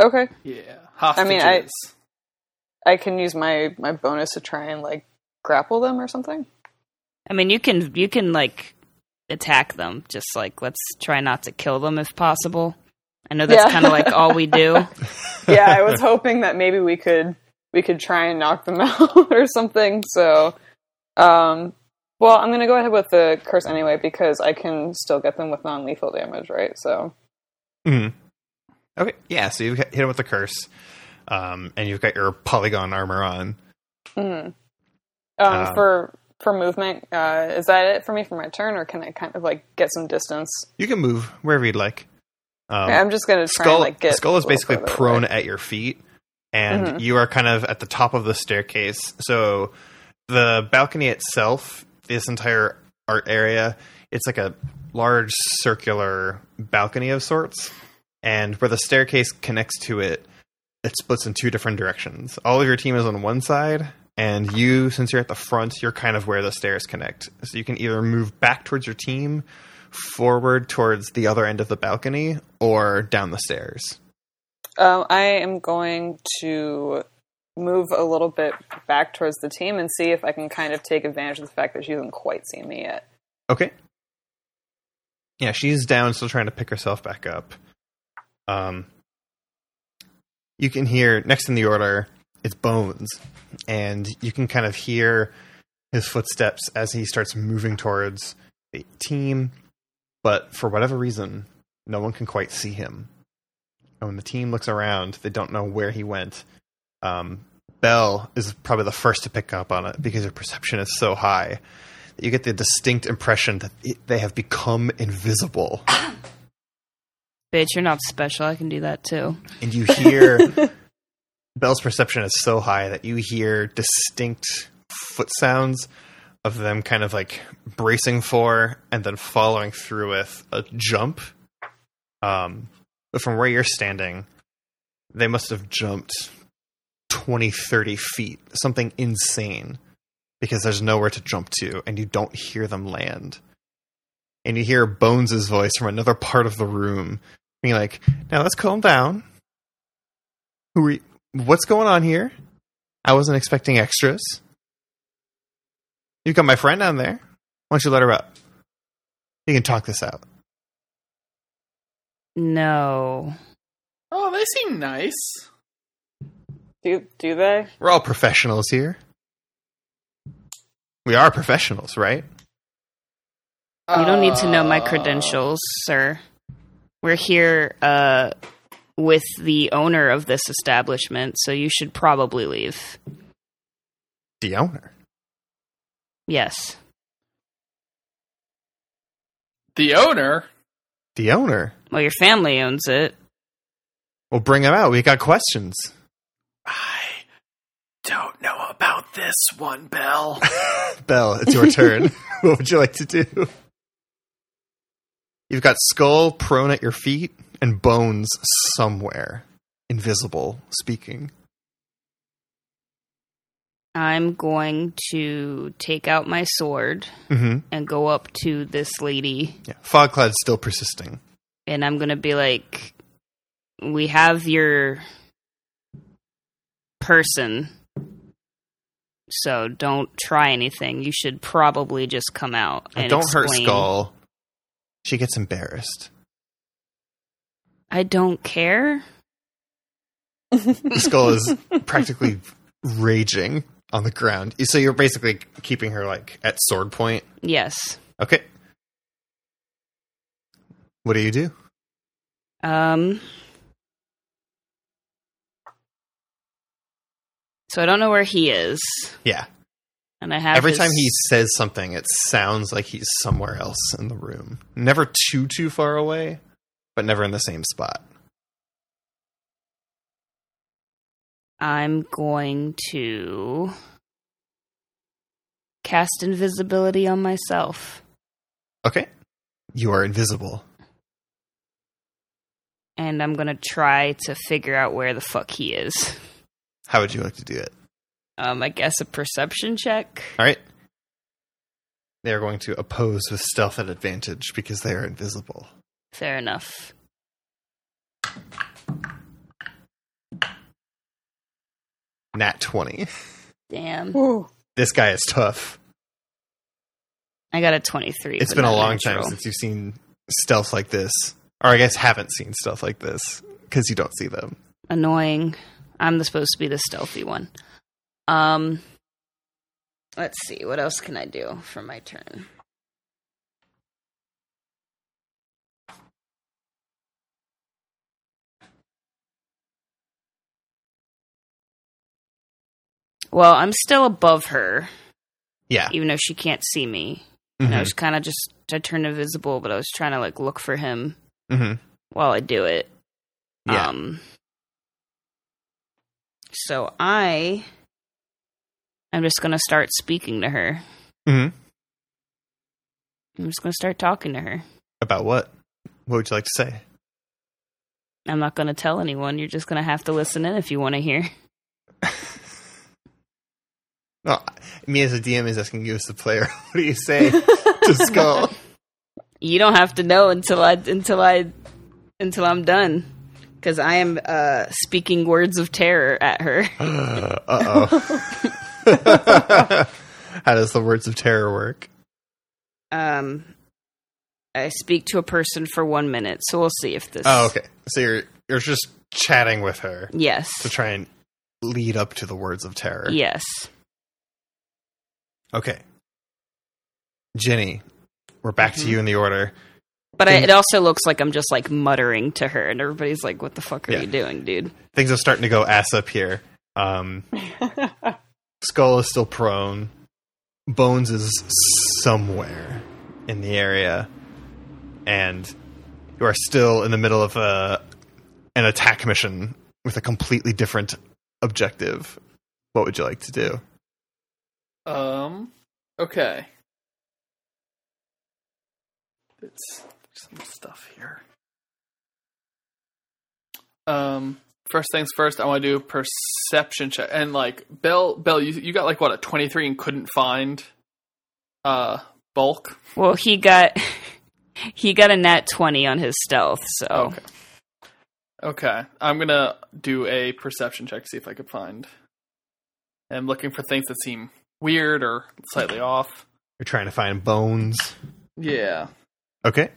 Okay. Yeah, I mean, I- I can use my my bonus to try and like grapple them or something. I mean, you can you can like attack them. Just like let's try not to kill them if possible. I know that's Yeah. kind of like all we do. Yeah, I was hoping that maybe we could we could try and knock them out or something. So, um, well, I'm gonna go ahead with the curse anyway because I can still get them with non lethal damage, right? So, hmm Okay, yeah. So you hit him with the curse, um, and you've got your polygon armor on. mhm. um, Um, for for movement, uh, is that it for me for my turn, or can I kind of like get some distance? You can move wherever you'd like. Um, I'm just gonna try skull, and like get skull is basically prone away. at your feet and Mhm. you are kind of at the top of the staircase so the balcony itself this entire art area it's like a large circular balcony of sorts and where the staircase connects to it it splits in two different directions all of your team is on one side and you since you're at the front you're kind of where the stairs connect so you can either move back towards your team forward towards the other end of the balcony or down the stairs Um, I am going to move a little bit back towards the team and see if I can kind of take advantage of the fact that she hasn't quite seen me yet. Okay. Yeah, she's down, still trying to pick herself back up. Um, you can hear next in the order, it's Bones, and you can kind of hear his footsteps as he starts moving towards the team, but for whatever reason, no one can quite see him. And when the team looks around, they don't know where he went. Um, Belle is probably the first to pick up on it because her perception is so high that you get the distinct impression that they have become invisible. Bitch, you're not special. I can do that too. and you hear Belle's perception is so high that you hear distinct foot sounds of them kind of like bracing for and then following through with a jump. Um, but from where you're standing, they must have jumped 20, 30 feet, something insane, because there's nowhere to jump to, and you don't hear them land. And you hear Bones' voice from another part of the room being like, now let's calm down. Who are you? What's going on here? I wasn't expecting extras. You've got my friend down there. Why don't you let her up? You can talk this out. No. Oh, they seem nice. Do do they? We're all professionals here. We are professionals, right? You don't need to know my credentials, sir. We're here uh, with the owner of this establishment, so you should probably leave. The owner. Yes. The owner. The owner. Well, your family owns it. We'll bring him out. We got questions. I don't know about this one, Bell. Bell, it's your turn. what would you like to do? You've got Skull prone at your feet and Bones somewhere. Invisible, speaking. I'm going to take out my sword Mm-hmm. and go up to this lady, Yeah. Fog cloud's still persisting. and I'm going to be like, We have your person, so don't try anything. You should probably just come out and don't hurt. Skull. She gets embarrassed. I don't care. The skull is practically raging on the ground. So you're basically keeping her like at sword point. Yes. Okay. What do you do? Um. So I don't know where he is, Yeah. And I have Every his- time he says something, it sounds like he's somewhere else in the room. Never too too far away, but never in the same spot. I'm going to cast invisibility on myself, Okay. You are invisible. and I'm gonna try to figure out where the fuck he is. How would you like to do it? Um, I guess a perception check. All right. They are going to oppose with stealth at advantage because they are invisible. Fair enough. Nat 20. Damn, Ooh. This guy is tough. I got a twenty-three. It's been a long natural. time since you've seen stealth like this. Or I guess haven't seen stealth like this because you don't see them. annoying. I'm supposed to be the stealthy one. Um let's see, what else can I do for my turn? Well, I'm still above her, Yeah. even though she can't see me. And I was kind of just I turned invisible, but I was trying to like look for him Mhm. while I do it. Yeah. Um, so I am just going to start speaking to her. Mm-hmm. I'm just going to start talking to her. About what? What would you like to say? I'm not going to tell anyone. You're just going to have to listen in if you want to hear. No, me as a DM is asking you as the player. What do you say to Skull? You don't have to know until I until I until I'm done because I am uh, speaking words of terror at her. uh oh. How does the words of terror work? Um, I speak to a person for one minute, so we'll see if this. Oh, okay. So you're you're just chatting with her Yes. to try and lead up to the words of terror. Yes. Okay. Jenny, we're back to you in the order. But I, it also looks like I'm just like muttering to her, and everybody's like, "What the fuck are Yeah. you doing, dude?" Things are starting to go ass up here. Um, Skull is still prone. Bones is somewhere in the area, and you are still in the middle of a an attack mission with a completely different objective. What would you like to do? Um. Okay. It's some stuff here. Um. First things first, I want to do perception check. And like Bell, Bell, you you got like what a twenty three and couldn't find, uh, bulk. Well, he got he got a nat twenty on his stealth, so Okay. Okay, I'm gonna do a perception check to see if I could find. I'm looking for things that seem weird or slightly off. You're trying to find bones. Yeah. Okay.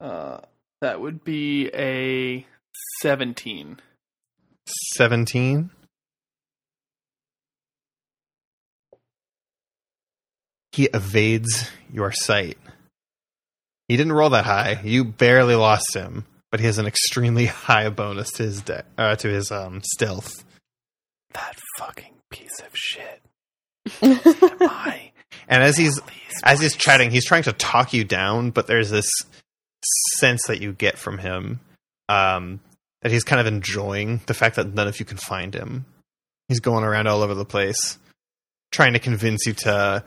Uh, that would be a 17. 17. He evades your sight. He didn't roll that high. You barely lost him, but he has an extremely high bonus to his de- uh, to his um, stealth. That fucking piece of shit. I And as he's as he's chatting, he's trying to talk you down, but there's this sense that you get from him um, that he's kind of enjoying the fact that none of you can find him. He's going around all over the place, trying to convince you to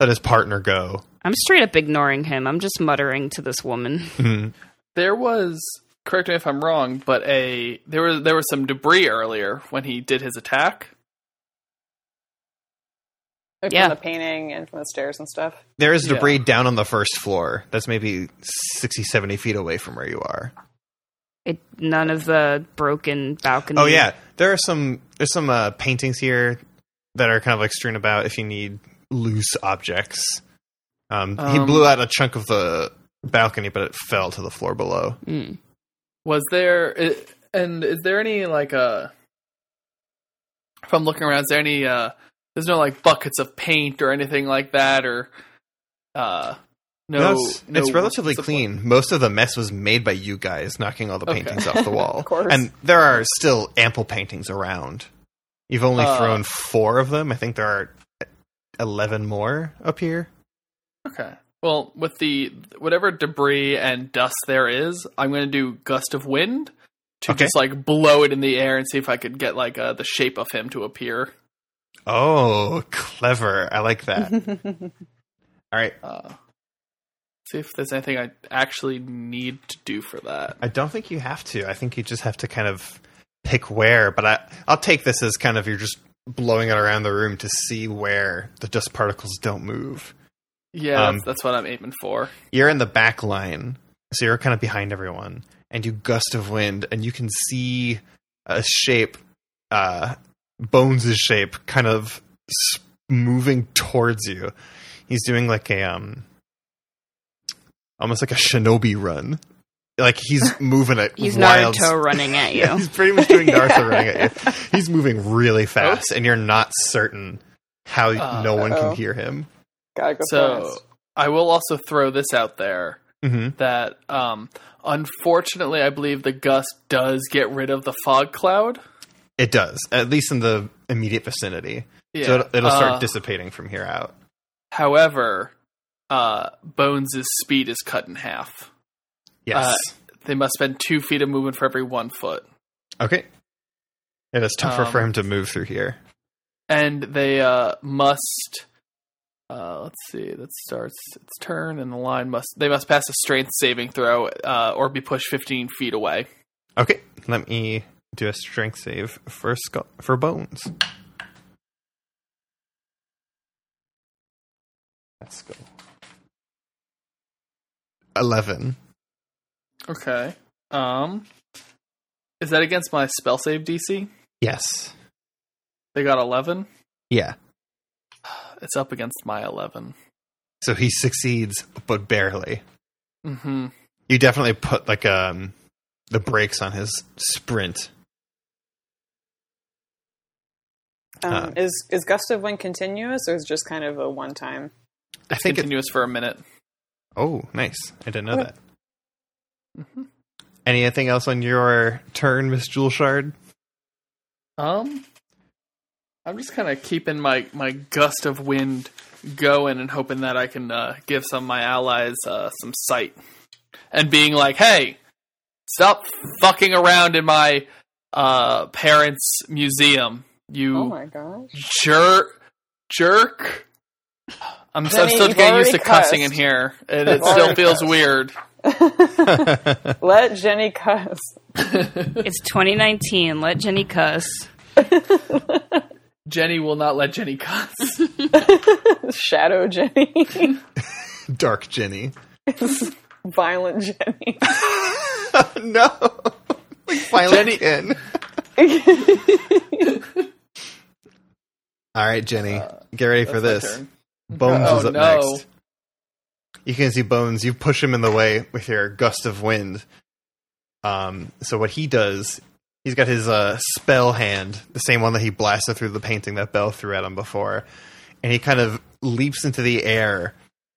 let his partner go. I'm straight up ignoring him. I'm just muttering to this woman. Mhm. there was correct me if I'm wrong, but a there was there was some debris earlier when he did his attack. Like Yeah. from the painting and from the stairs and stuff. there is Yeah. debris down on the first floor. That's maybe 60, 70 feet away from where you are. It, none of the broken balcony. Oh yeah, there are some there's some uh, paintings here that are kind of like strewn about if you need loose objects. Um, he Um, blew out a chunk of the balcony, but it fell to the floor below. Mm. Was there and is there any like uh if I'm looking around, is there any uh there's no like buckets of paint or anything like that or uh no, it's, no it's relatively clean. Most of the mess was made by you guys knocking all the Okay. paintings off the wall. Of course. And there are still ample paintings around. You've only Uh, thrown four of them. I think there are eleven more up here. Okay. Well, with the whatever debris and dust there is, I'm going to do gust of wind to Okay. just like blow it in the air and see if I could get like uh, the shape of him to appear. Oh, clever! I like that. all right, Uh, see if there's anything I actually need to do for that. I don't think you have to. I think you just have to kind of pick where. But I, I'll take this as kind of you're just blowing it around the room to see where the dust particles don't move. Yeah, Um, that's, that's what I'm aiming for. You're in the back line, so you're kind of behind everyone, and you gust of wind, and you can see a shape, uh, Bones' shape, kind of moving towards you. He's doing like a um, almost like a shinobi run. Like he's moving at He's wild Naruto running at you. He's pretty much doing Naruto running at you. He's moving really fast, and you're not certain how Uh, no one uh-oh. can hear him. Gotta go So fast. I will also throw this out there hmm that um, unfortunately, I believe the gust does get rid of the fog cloud. It does, at least in the immediate vicinity. Yeah. So it'll, it'll start Uh, dissipating from here out. However, uh, Bones' speed is cut in half. Yes. They must spend two feet of movement for every one foot. okay. It is tougher for um, him to move through here. And they uh, must. Uh, let's see. That starts its turn, and the line must. They must pass a strength saving throw, uh, or be pushed fifteen feet away. Okay, let me do a strength save for for bones. Let's go. Eleven. Okay. Um. Is that against my spell save DC? Yes. They got 11. Yeah. It's up against my 11. So he succeeds, but barely. Mm-hmm. You definitely put like um the brakes on his sprint. Um, Uh. is is gust of wind continuous or is it just kind of a one time? I think it, Continuous for a minute. Oh, nice. I didn't know Okay. that. Mhm. Anything else on your turn, Miss Jewel Shard? Um, I'm just kind of keeping my my gust of wind going and hoping that I can uh, give some of my allies uh, some sight and being like, "Hey, stop fucking around in my uh, parents' museum, you Oh my gosh! jerk, jerk." I'm, I'm still getting used to already cussing in here, and it still feels cussed. weird. Let Jenny cuss. It's 2019. Let Jenny cuss. Jenny will not let Jenny cuss. Shadow Jenny, Dark Jenny. violent Jenny. no. Like Violent Jenny- Ken. All right, Jenny. get ready for Uh, That's this. Bones Oh, is up no. next. You can see Bones. You push him in the way with your gust of wind. Um, so what he does, he's got his uh, spell hand, the same one that he blasted through the painting that Bell threw at him before, and he kind of leaps into the air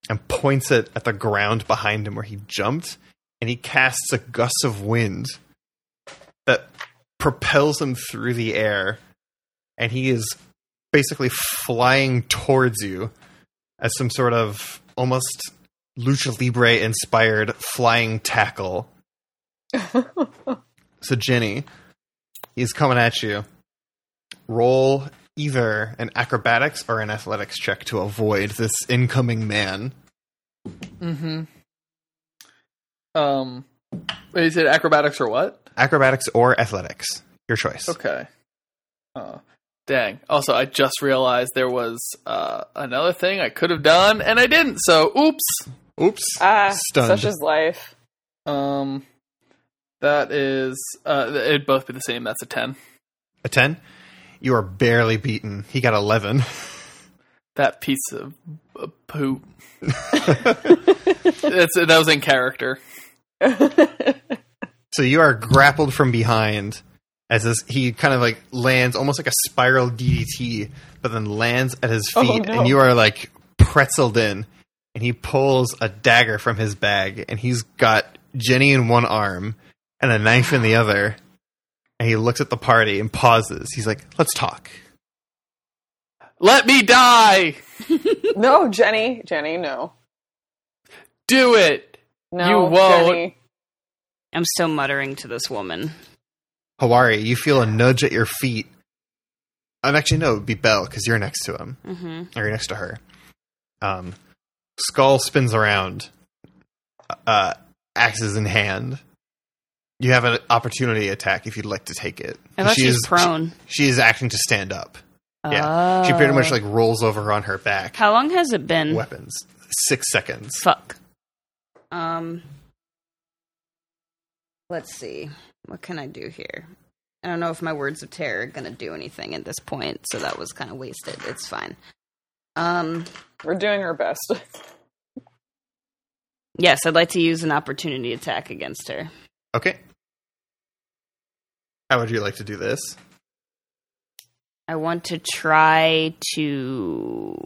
and points it at the ground behind him where he jumped, and he casts a gust of wind that propels him through the air, and he is basically flying towards you as some sort of almost lucha libre inspired flying tackle. so Jenny, he's coming at you. Roll either an acrobatics or an athletics check to avoid this incoming man. Mm-hmm. Um, wait, you said acrobatics or what? Acrobatics or athletics, your choice. Okay. Oh, dang. Also, I just realized there was uh, another thing I could have done, and I didn't. So, oops. Oops. Ah, Stunned. such is life. Um, that is uh, it'd both be the same. That's a ten. A 10? You are barely beaten. He got 11. That piece of uh, poop. That's that was in character. So you are grappled from behind as this, he kind of like lands almost like a spiral DDT, but then lands at his Oh, feet, no. and you are like pretzeled in. And he pulls a dagger from his bag, and he's got Jenny in one arm and a knife in the other. And he looks at the party and pauses. He's like, "Let's talk." Let me die. no, Jenny, Jenny, no, Do it. no, You won't. Jenny. I'm still muttering to this woman. Hawari, you feel a nudge at your feet. And actually, no, it would be Belle because you're next to him. hmm or you're next to her. Um, skull spins around, uh, axes in hand. You have an opportunity attack if you'd like to take it. Thought she she's is prone. She, she is acting to stand up. Yeah, she pretty much Oh. like rolls over on her back. How long has it been? Weapons. Six seconds. Fuck. Um. Let's see. What can I do here? I don't know if my words of terror are gonna do anything at this point, so that was kind of wasted. It's fine. Um. We're doing our best. Yes, I'd like to use an opportunity attack against her. Okay. How would you like to do this? I want to try to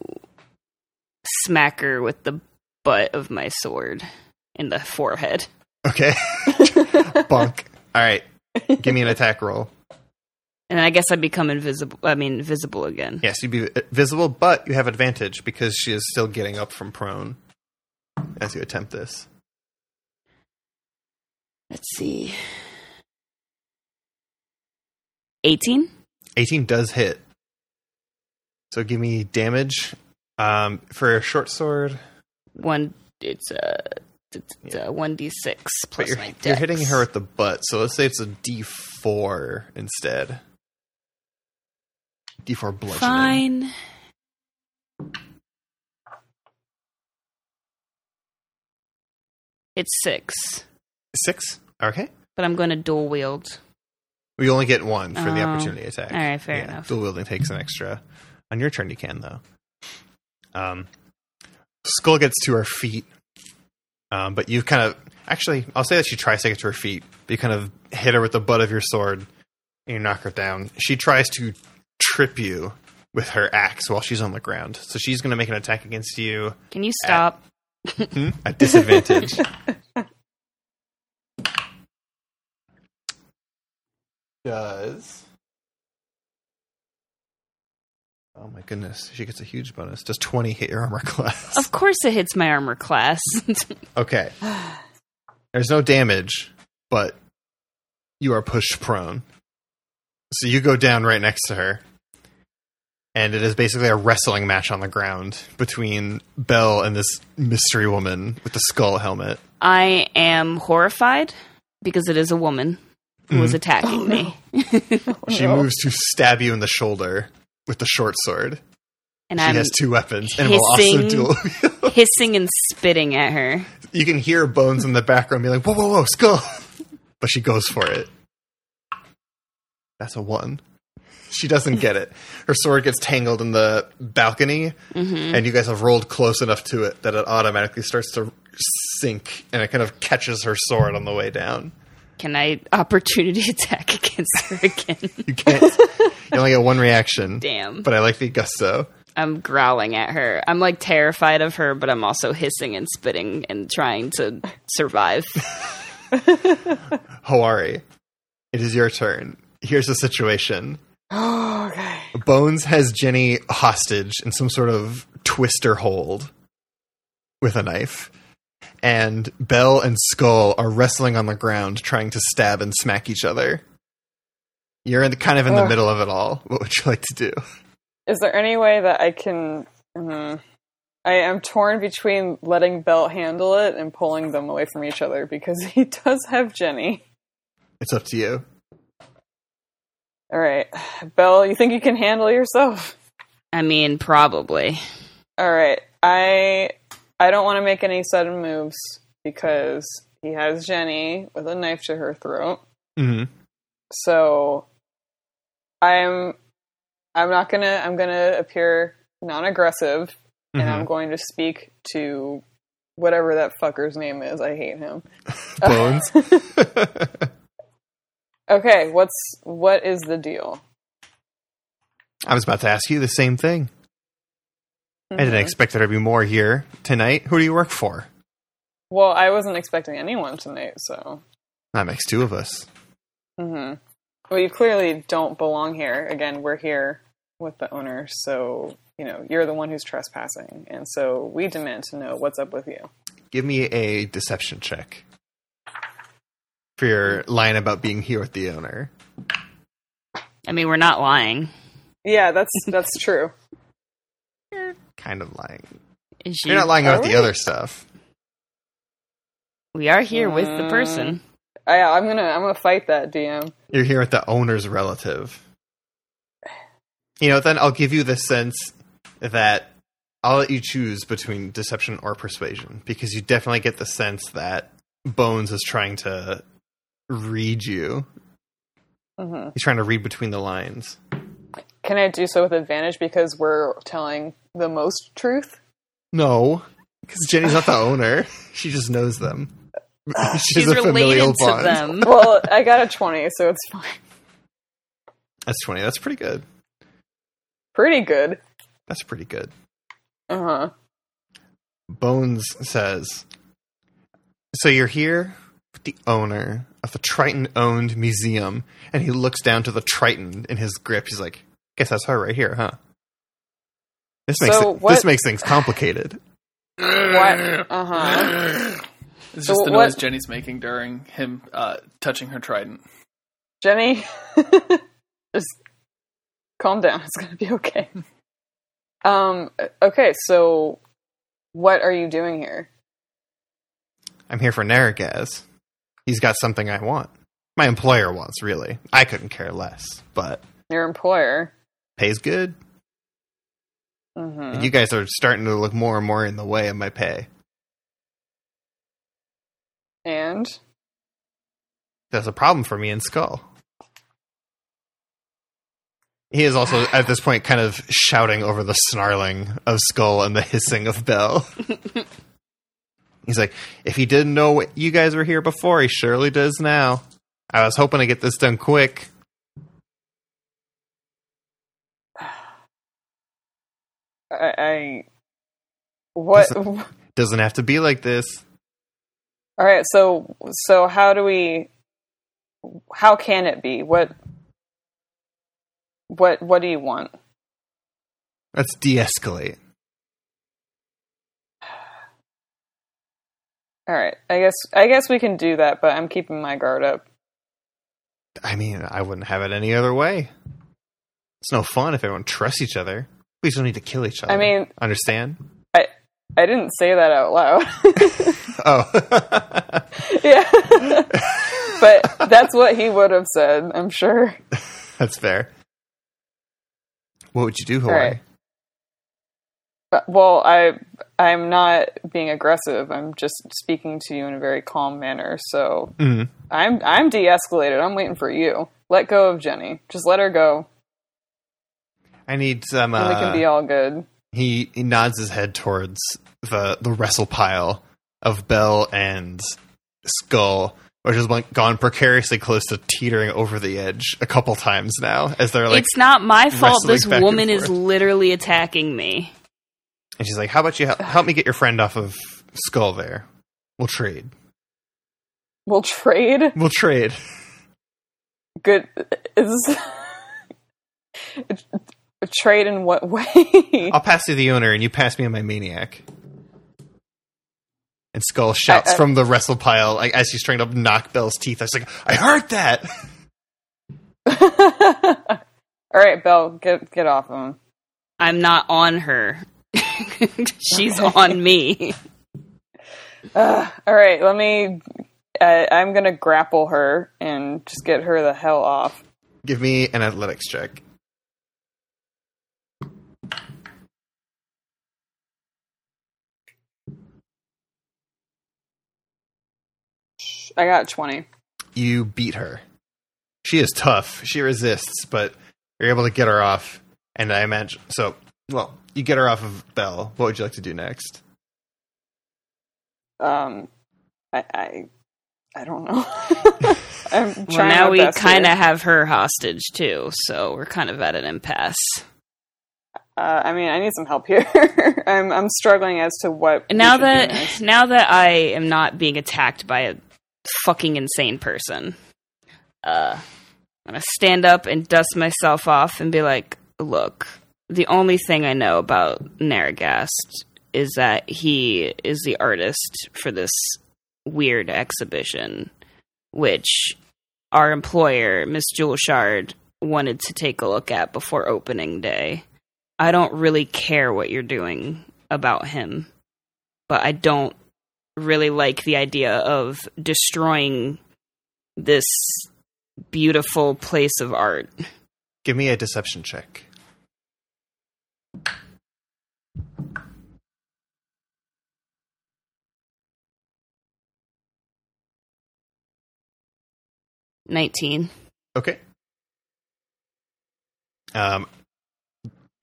smack her with the butt of my sword in the forehead. Okay. Bunk. All right. Give me an attack roll. And I guess I become invisible. I mean, visible again. Yes, you'd be visible, but you have advantage because she is still getting up from prone as you attempt this. Let's see. 18? 18 does hit. So give me damage. Um, for a short sword, One, it's a. It's Yeah. a 1d6 but plus you're, my you're hitting her with the butt. So let's say it's a D4 instead. D4 bludgeoning. Fine. It's six, Six. Okay. but I'm going to dual wield. We only get one for the Oh. opportunity attack. All right, fair enough. Dual wielding takes an extra. On your turn, you can though. Um, Skull gets to her feet, um, but you kind of actually. I'll say that she tries to get to her feet. But you kind of hit her with the butt of your sword, and you knock her down. She tries to trip you with her axe while she's on the ground. So she's going to make an attack against you Can you stop? Hmm? at disadvantage. Does. Oh my goodness, she gets a huge bonus. Does 20 hit your armor class? Of course, it hits my armor class. Okay. There's no damage, but you are pushed prone. So you go down right next to her. And it is basically a wrestling match on the ground between Belle and this mystery woman with the skull helmet. I am horrified because it is a woman who is mm. attacking oh, me, She moves to stab you in the shoulder with the short sword. and She I'm has two weapons and will also dual hissing and spitting at her. You can hear Bones in the background be like, whoa, whoa, whoa, skull. But she goes for it. That's a one. She doesn't get it. Her sword gets tangled in the balcony, hmm and you guys have rolled close enough to it that it automatically starts to sink, and it kind of catches her sword on the way down. Can I opportunity attack against her again? You can't. you only get one reaction. Damn. But I like the gusto. I'm growling at her. I'm like terrified of her, but I'm also hissing and spitting and trying to survive. Hawari, it is your turn. Here's the situation. okay. Bones has Jenny hostage in some sort of twister hold with a knife. And Bell and Skull are wrestling on the ground trying to stab and smack each other. You're in the, kind of in the Ugh. middle of it all. What would you like to do? Is there any way that I can? mhm. I am torn between letting Bell handle it and pulling them away from each other because he does have Jenny. It's up to you. All right, Bell, you think you can handle yourself? I mean, probably. All right, I I don't want to make any sudden moves because he has Jenny with a knife to her throat. hmm So I'm I'm not gonna I'm gonna appear non-aggressive and I'm going to speak to whatever that fucker's name is. I hate him. Bones. Okay, what's what is the deal? I was about to ask you the same thing. I didn't Mhm. expect there to be more here tonight. Who do you work for? Well, I wasn't expecting anyone tonight, so. That makes two of us. Mm-hmm. Well, you clearly don't belong here. Again, we're here with the owner, so you know you're the one who's trespassing, and so we demand to know what's up with you. Give me a deception check for your line about being here with the owner. I mean, we're not lying. Yeah, that's that's true. Kind of lying. Is she? You're not lying about the other stuff. We are here with the Mm. person. I, I'm gonna I'm gonna fight that DM. You're here with the owner's relative. You know, then I'll give you the sense that I'll let you choose between deception or persuasion because you definitely get the sense that Bones is trying to read you. hmm He's trying to read between the lines. Can I do so with advantage because we're telling the most truth? No, because Jenny's not the owner. She just knows them. She's related to them. Well, I got a twenty, so it's fine. That's 20. That's pretty good. Pretty good. That's pretty good. Uh huh. Bones says, So you're here with the owner of the Triton owned museum. And he looks down to the Triton in his grip. He's like, Guess that's her right here, huh? This makes, So it, what- this makes things complicated. What? Uh huh. It's So just the what- noise Jenny's making during him uh, touching her trident. Jenny, just calm down. It's gonna be okay. Um. Okay. So, what are you doing here? I'm here for Narragaz. He's got something I want. My employer wants, really. I couldn't care less, but Your employer. Pays good. hmm you guys are starting to look more and more in the way of my pay. And That's a problem for me in Skull. He is also at this point kind of shouting over the snarling of Skull and the hissing of Bell. He's like, if he didn't know what you guys were here before, he surely does now. I was hoping to get this done quick. I, I what? Doesn't have to be like this. All right, so so how do we? How can it be? What? What? What do you want? Let's de-escalate. All right, I guess I guess we can do that, but I'm keeping my guard up. I mean, I wouldn't have it any other way. It's no fun if everyone trusts each other. We just don't need to kill each other. I mean, understand? I I didn't say that out loud. oh, yeah, but that's what he would have said. I'm sure. that's fair. What would you do, Hawari? right. Uh, Well, I I'm not being aggressive. I'm just speaking to you in a very calm manner. So Mhm. I'm I'm de-escalated. I'm waiting for you. Let go of Jenny. Just let her go, I need some. and we can Uh, be all good. he he nods his head towards the the wrestle pile of Bell and Skull, which has like, gone precariously close to teetering over the edge a couple times now, as they're like. it's not my fault this woman is literally attacking me. and she's like, "How about you help, help me get your friend off of Skull? There, we'll trade. We'll trade. We'll trade." Good. Is trade in what way? I'll pass you the owner, and you pass me on my maniac. And Skull shouts I- I- from the wrestle pile, like as he's trying to knock Bell's teeth. I was like, "I heard that." all right, Bell, get get off him. I'm not on her. She's on me. Uh, all right, let me. Uh, I'm gonna grapple her and just get her the hell off. Give me an athletics check. I got twenty. you beat her. She is tough. She resists, but you're able to get her off. And I imagine so. Well, you get her off of Bell. What would you like to do next? Um, I I, I don't know. I'm trying Well, now we kind of have her hostage too, so we're kind of at an impasse. Uh, I mean, I need some help here. I'm I'm struggling as to what. And now should do that next. now that I am not being attacked by a fucking insane person, uh, I'm gonna stand up and dust myself off and be like, "Look, the only thing I know about Narragast is that he is the artist for this weird exhibition, which our employer, Miss Jewel Shard, wanted to take a look at before opening day. I don't really care what you're doing about him, but I don't really like the idea of destroying this beautiful place of art. Give me a deception check. 19. Okay. Um,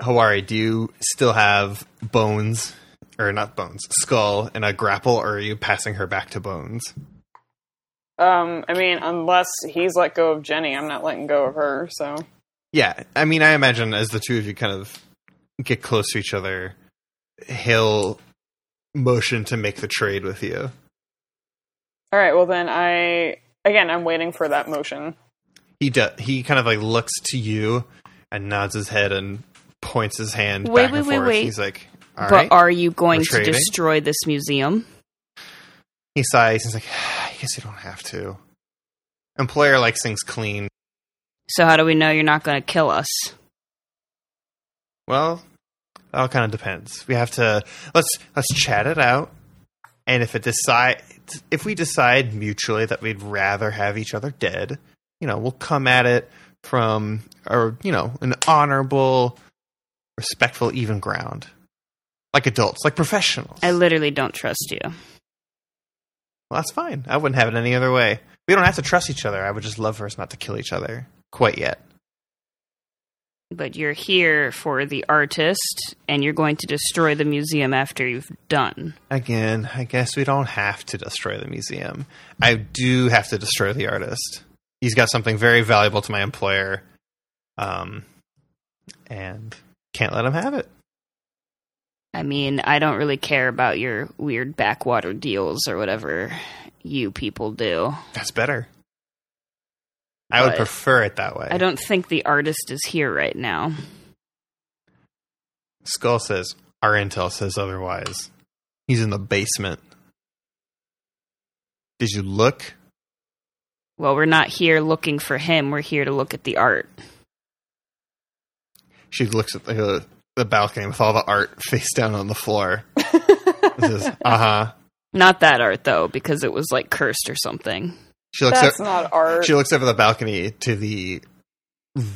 Hawari, do you still have bones, or not bones, skull, and a grapple, or are you passing her back to bones? Um, I mean, unless he's let go of Jenny, I'm not letting go of her. So Yeah, I mean, I imagine as the two of you kind of get close to each other, he'll motion to make the trade with you. all right. Well, then I again, I'm waiting for that motion. He do, he kind of like looks to you and nods his head and points his hand Wait, back wait, and wait, forth. wait. He's like, "All but right." are you going We're to trading? destroy this museum? He sighs. He's like, I guess you don't have to. Employer likes things clean. So how do we know you're not going to kill us? Well, that all kind of depends. We have to let's let's chat it out, and if it decide if we decide mutually that we'd rather have each other dead, you know, we'll come at it from or you know an honorable, respectful, even ground, like adults, like professionals. I literally don't trust you. well, that's fine. I wouldn't have it any other way. We don't have to trust each other. I would just love for us not to kill each other quite yet. but you're here for the artist, and you're going to destroy the museum after you've done. Again, I guess we don't have to destroy the museum. I do have to destroy the artist. He's got something very valuable to my employer, um, and can't let him have it. I mean, I don't really care about your weird backwater deals or whatever you people do. That's better. I would prefer it that way. I don't think the artist is here right now. Skull says our intel says otherwise. He's in the basement. Did you look? Well, we're not here looking for him. We're here to look at the art. She looks at the, the balcony with all the art face down on the floor. says, uh huh. Not that art though, because it was like cursed or something. She looks That's at, not art. she looks over the balcony to the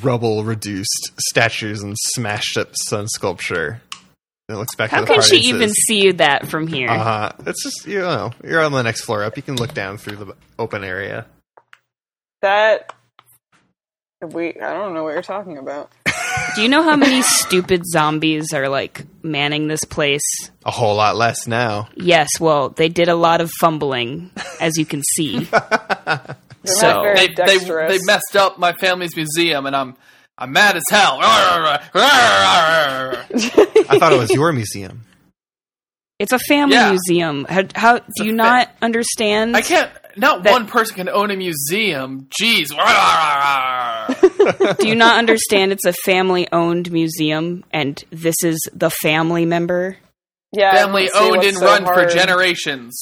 rubble reduced statues and smashed up sun sculpture. It looks back How to the can she and even says, see that from here? Uh huh. It's just you know you're on the next floor up. You can look down through the open area. that we I don't know what you're talking about. Do you know how many stupid zombies are like manning this place? A whole lot less now. Yes, well, they did a lot of fumbling, as you can see. So- They, they they messed up my family's museum, and I'm I'm mad as hell. I thought it was your museum. It's a family Yeah. museum. How, how do you fa- not understand? I can't. Not That- one person can own a museum. Jeez. Do you not understand? It's a family-owned museum, and this is the family member. yeah, family owned and so run for generations.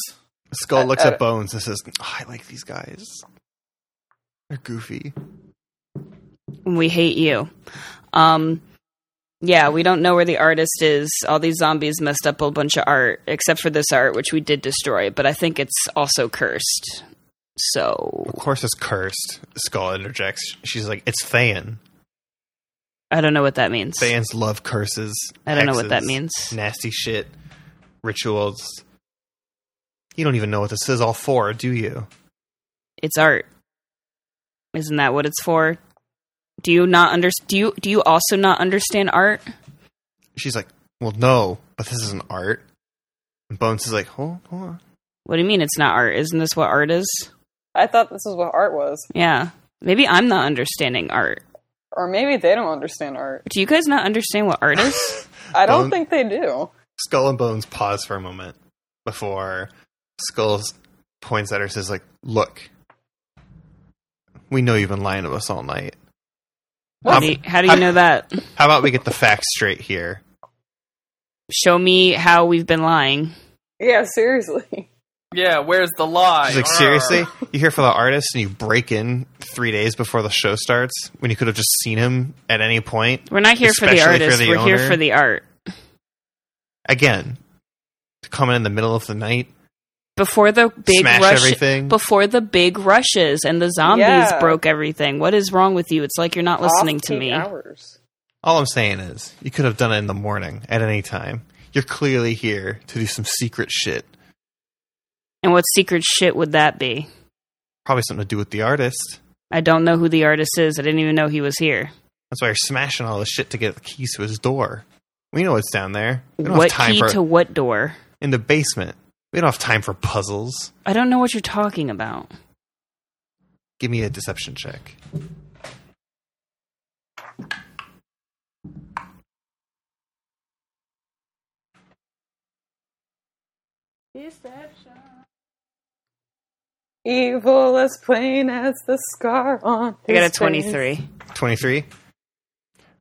Skull looks at Bones and says, oh, "I like these guys. They're goofy." We hate you. Um, yeah, we don't know where the artist is. All these zombies messed up a bunch of art, except for this art, which we did destroy. But I think it's also cursed. So Of course, it's cursed. Skull interjects. She's like, "It's Thayan. I don't know what that means. Thayans love curses. I don't know what that means. Nasty shit, rituals. You don't even know what this is all for, do you? It's art. Isn't that what it's for? Do you not under do you do you also not understand art? She's like, "Well, no, but this isn't art." And Bones is like, "Hold, hold on." What do you mean it's not art? Isn't this what art is? I thought this is what art was, Yeah. Maybe I'm not understanding art. or maybe they don't understand art. Do you guys not understand what art is? I don't Bone- think they do. Skull and Bones pause for a moment before Skull points at her and says, like, look, we know you've been lying to us all night. How do you, how do you know that? How about we get the facts straight here? Show me how we've been lying. Yeah, seriously. Yeah, where's the lie? She's like, seriously? You here for the artist and you break in three days before the show starts when you could have just seen him at any point? We're not here for the Especially for artist. the We're here for the art. Again, to come in in the middle of the night, Before the big smash rush everything. before the big rushes and the zombies Yeah. broke everything. What is wrong with you? It's like you're not listening to Off-peak me. Hours. All I'm saying is, you could have done it in the morning at any time. You're clearly here to do some secret shit. And what secret shit would that be? Probably something to do with the artist. I don't know who the artist is. I didn't even know he was here. That's why you're smashing all this shit to get the keys to his door. We know what's down there. We don't What have time key for to what door? in the basement. We don't have time for puzzles. I don't know what you're talking about. Give me a deception check. Deception. Evil as plain as the scar on. I got a his face. 23. 23.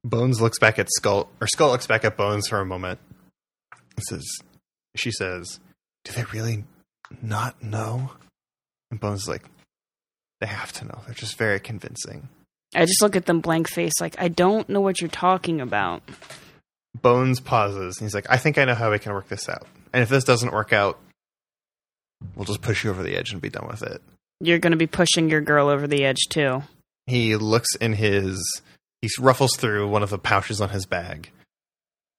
Bones looks back at Skull, or Skull looks back at Bones for a moment. And says, she says, Do they really not know? And Bones is like, They have to know. They're just very convincing. I just look at them blank face like I don't know what you're talking about. Bones pauses and he's like, I think I know how we can work this out. And if this doesn't work out, we'll just push you over the edge and be done with it. You're going to be pushing your girl over the edge too. He looks in his. He ruffles through one of the pouches on his bag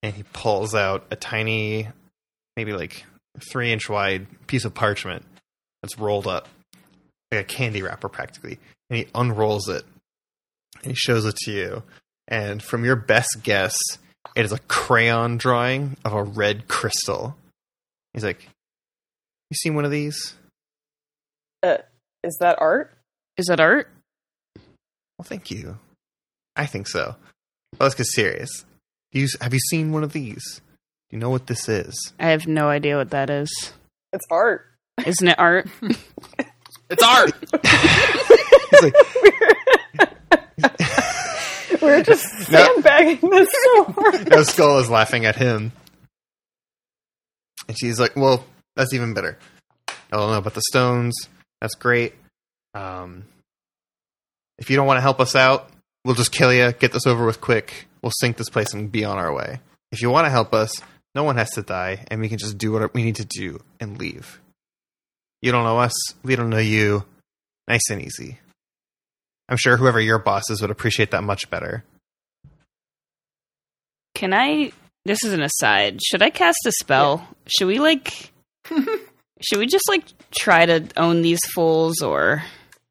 and he pulls out a tiny, maybe like three inch wide piece of parchment that's rolled up, like a candy wrapper practically. And he unrolls it and he shows it to you. and from your best guess, it is a crayon drawing of a red crystal. He's like, "You seen one of these?" Uh, is that art? Is that art? Well, thank you. I think so. Well, let's get serious. Do you, have you seen one of these? Do you know what this is? I have no idea what that is. It's art. Isn't it art? It's art. He's like, We're just No. sandbagging this so hard. no, Skull is laughing at him. And she's like, well, that's even better. I don't know about the stones. That's great. Um, if you don't want to help us out, we'll just kill you, get this over with quick. We'll sink this place and be on our way. If you want to help us, no one has to die, and we can just do what we need to do and leave. You don't know us. We don't know you. Nice and easy. I'm sure whoever your boss is would appreciate that much better. Can I? This is an aside. Should I cast a spell? Should we like? should we just like try to own these fools, or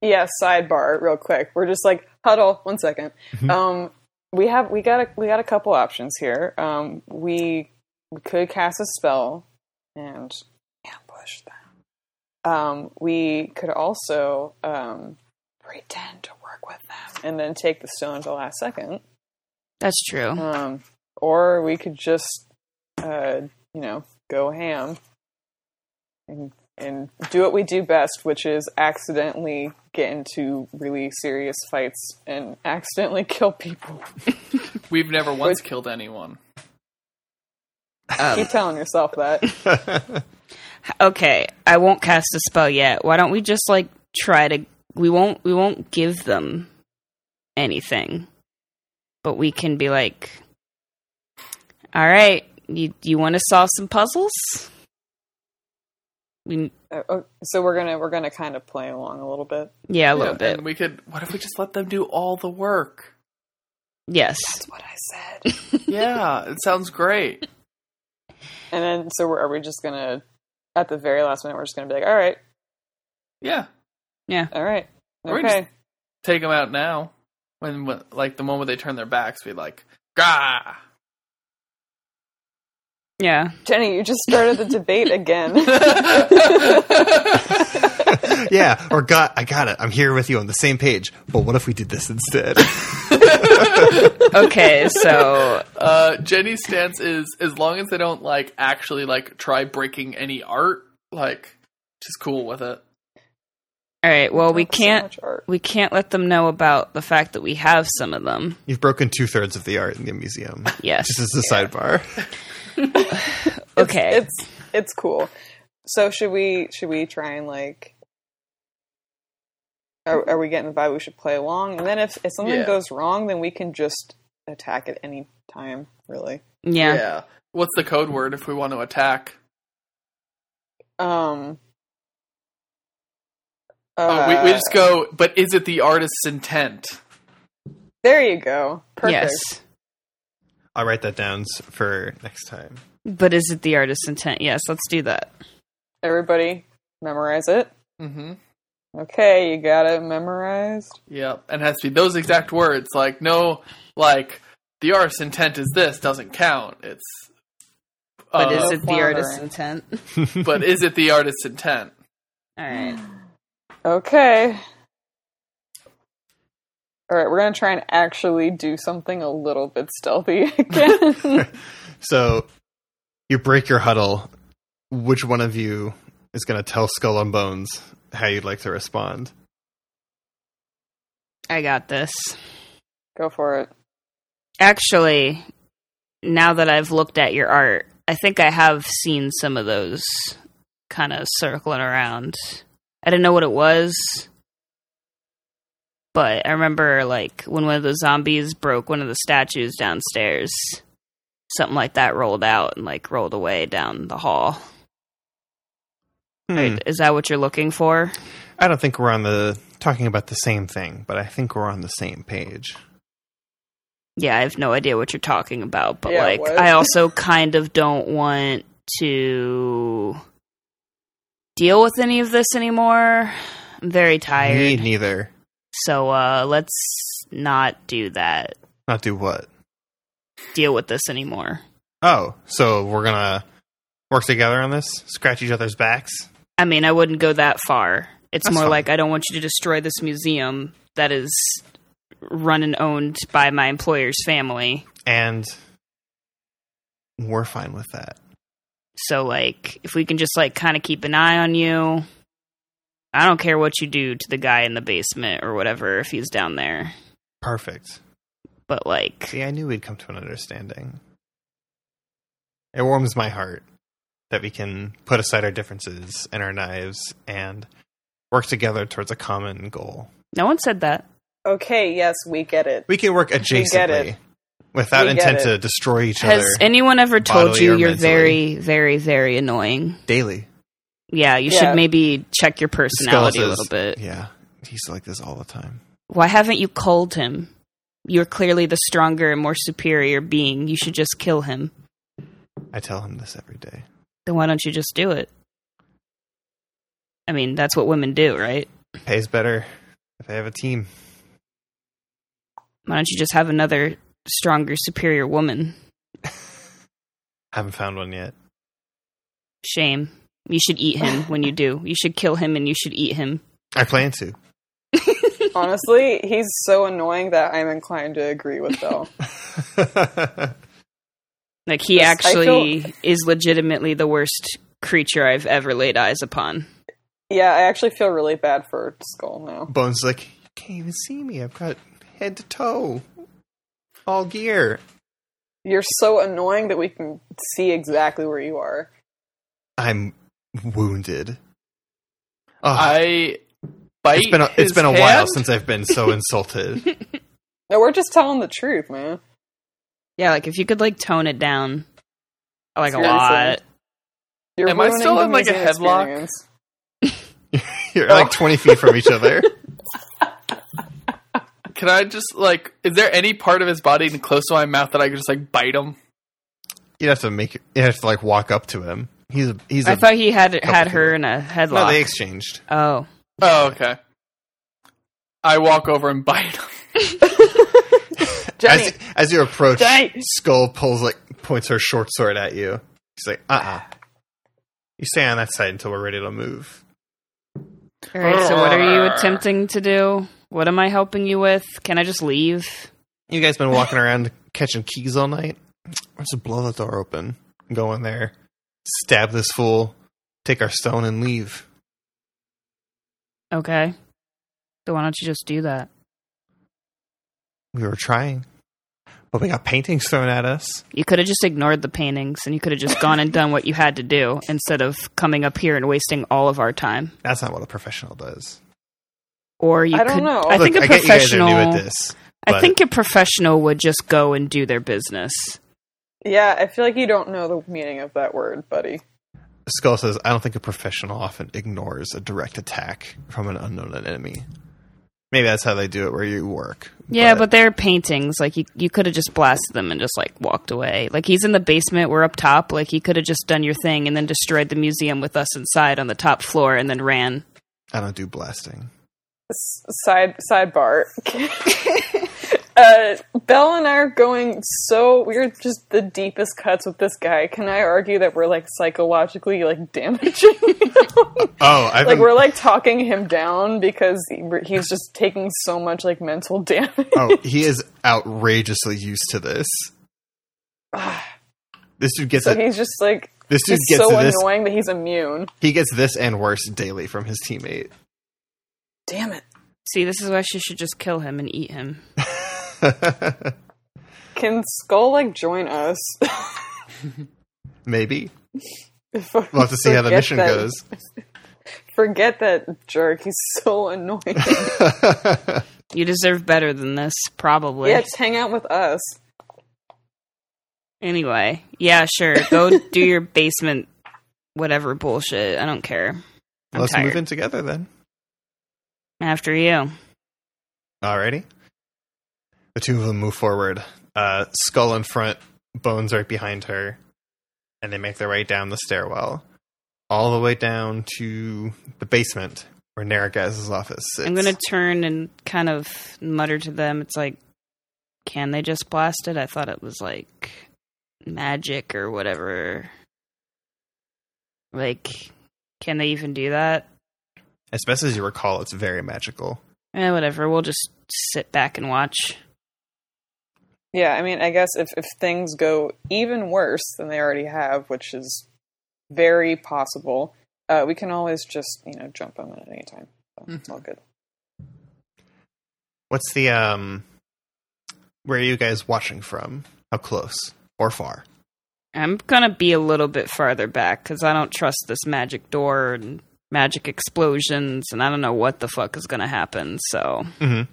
Yeah, sidebar, real quick. We're just like huddle. One second. Mhm. Um, we have we got a we got a couple options here. Um, we we could cast a spell and ambush them. Um, we could also um, pretend to work with them and then take the stone at the last second. that's true? Um, or we could just, uh, you know, go ham and and do what we do best, which is accidentally get into really serious fights and accidentally kill people. We've never once killed anyone. Um, Keep telling yourself that. okay, I won't cast a spell yet. Why don't we just like try to? We won't. We won't give them anything, but we can be like, "All right, you you want to solve some puzzles?" We, Uh, oh, so we're gonna we're gonna kind of play along a little bit. yeah, a little Yeah, bit. And we could. What if we just let them do all the work? Yes. That's what I said. Yeah, it sounds great. And then so we're, are we just gonna at the very last minute we're just gonna be like, all right, Yeah, yeah, all right, Or we okay. take them out now. When, when like the moment they turn their backs, be like, "Gah!" Yeah. Jenny, you just started the debate again. yeah, or got I got it. I'm here with you on the same page. But what if we did this instead? Okay, so uh, Jenny's stance is as long as they don't like actually like try breaking any art, like she's cool with it. all right. Well, we can't. much art. We can't let them know about the fact that we have some of them. You've broken two thirds of the art in the museum. Yes. Just as a sidebar. Okay. it's it's cool. So should we should we try and like are, are we getting the vibe we should play along? And then if, if something Yeah. goes wrong, then we can just attack at any time, really. yeah. Yeah. What's the code word if we want to attack? Um Uh, we, we just go. But is it the artist's intent? There you go. Perfect. Yes. I'll write that down for next time. But is it the artist's intent? Yes. Let's do that. Everybody memorize it. Mm-hmm. Okay, you got it memorized. Yep, and it has to be those exact words. Like no, like the artist's intent is this doesn't count. It's. But uh, is it the floundering. artist's intent? but is it the artist's intent? All right. Okay. All right, we're gonna try and actually do something a little bit stealthy again. So you break your huddle. Which one of you is going to tell Skull and Bones how you'd like to respond? I got this. Go for it. Actually, now that I've looked at your art, I think I have seen some of those kind of circling around. I didn't know what it was, but I remember like when one of the zombies broke one of the statues downstairs, something like that rolled out and like rolled away down the hall. Hmm. Is that what you're looking for? I don't think we're on the talking about the same thing, but I think we're on the same page. Yeah, I have no idea what you're talking about, but Yeah, like what? I also kind of don't want to deal with any of this anymore. I'm very tired. Me tired. neither. So uh let's not do that. Not do what? deal with this anymore. Oh, so we're gonna work together on this, scratch each other's backs. I mean, I wouldn't go that far. It's That's more fine. like I don't want you to destroy this museum that is run and owned by my employer's family. And we're fine with that. So, like, if we can just like kind of keep an eye on you, I don't care what you do to the guy in the basement or whatever if he's down there. Perfect. But like, See, I knew we'd come to an understanding. It warms my heart that we can put aside our differences and our knives and work together towards a common goal. no one said that. Okay, yes, we get it. We can work get adjacently it. without We get intent it. to destroy each Has other Has anyone ever told you you're mentally. very, very, very annoying? daily. Yeah, you Yeah. should maybe check your Skull personality a says- little bit. Yeah, he's like this all the time. Why haven't you culled him? You're clearly the stronger and more superior being. You should just kill him. I tell him this every day. Then why don't you just do it? I mean, that's what women do, right? Pays better if they have a team. Why don't you just have another stronger, superior woman? I haven't found one yet. Shame. You should eat him when you do. You should kill him and you should eat him. I plan to. Honestly, he's so annoying that I'm inclined to agree with Bill. Like, he Yes, I actually is legitimately the worst creature I've ever laid eyes upon. yeah, I actually feel really bad for Skull now. Bones like, you can't even see me. I've got head to toe, all gear. You're so annoying that we can see exactly where you are. I'm wounded. Oh, I bite. it's been a, it's his been a while since I've been so insulted. No, we're just telling the truth, man. Yeah, like, if you could, like, tone it down, like, a lot. You're Am I still in, like, a headlock? You're like 20 feet from each other. Can I just like? Is there any part of his body close to my mouth that I could just like bite him? You'd have to make. You have to like walk up to him. He's a. He's a. I thought he had had her away. in a headlock. no, they exchanged. oh. Oh, okay. I walk over and bite him. Jenny, As, as you approach, Jenny. Skull pulls like points her short sword at you. She's like, "Uh, uh You stay on that side until we're ready to move." All right, so what are you attempting to do? What am I helping you with? Can I just leave? You guys been walking around catching keys all night? Let's just blow the door open, go in there, stab this fool, take our stone, and leave. Okay. So why don't you just do that? We were trying, but we got paintings thrown at us. You could have just ignored the paintings and you could have just gone and done what you had to do instead of coming up here and wasting all of our time. That's not what a professional does. Or you I don't know. I think a I get you guys are professional new at this. I think a professional would just go and do their business. yeah, I feel like you don't know the meaning of that word, buddy. Skull says, I don't think a professional often ignores a direct attack from an unknown enemy. Maybe that's how they do it where you work. Yeah, but they're paintings. Like you, you could have just blasted them and just like walked away. Like he's in the basement, we're up top. Like he could have just done your thing and then destroyed the museum with us inside on the top floor and then ran. I don't do blasting. S- Side sidebar. uh, Belle and I are going so we're just the deepest cuts with this guy. Can I argue that we're like psychologically like damaging him? Oh, I've like been, we're like talking him down because he's just taking so much like mental damage. oh, he is outrageously used to this. This dude gets so it. he's just like This dude he's gets so this. annoying that he's immune. He gets this and worse daily from his teammate. Damn it. See, this is why she should just kill him and eat him. Can Skull like join us? Maybe we'll have to see how the mission that- goes. Forget that jerk. He's so annoying. You deserve better than this, probably. yeah, just hang out with us. Anyway, yeah, sure. Go do your basement, whatever bullshit. I don't care. I'm Let's tired. move in together then. After you. Alrighty. The two of them move forward. Uh, skull in front, bones right behind her, and they make their way down the stairwell, all the way down to the basement where Naragaz's office sits. I'm gonna turn and kind of mutter to them. It's like, can they just blast it? I thought it was like magic or whatever. Like, can they even do that? As best as you recall, it's very magical. Eh, whatever. We'll just sit back and watch. Yeah, I mean, I guess if, if things go even worse than they already have, which is very possible, uh, we can always just, you know, jump them at any time. So it's all good. What's the um? Where are you guys watching from? How close or far? I'm gonna be a little bit farther back because I don't trust this magic door and magic explosions, and I don't know what the fuck is gonna happen. So Mm-hmm.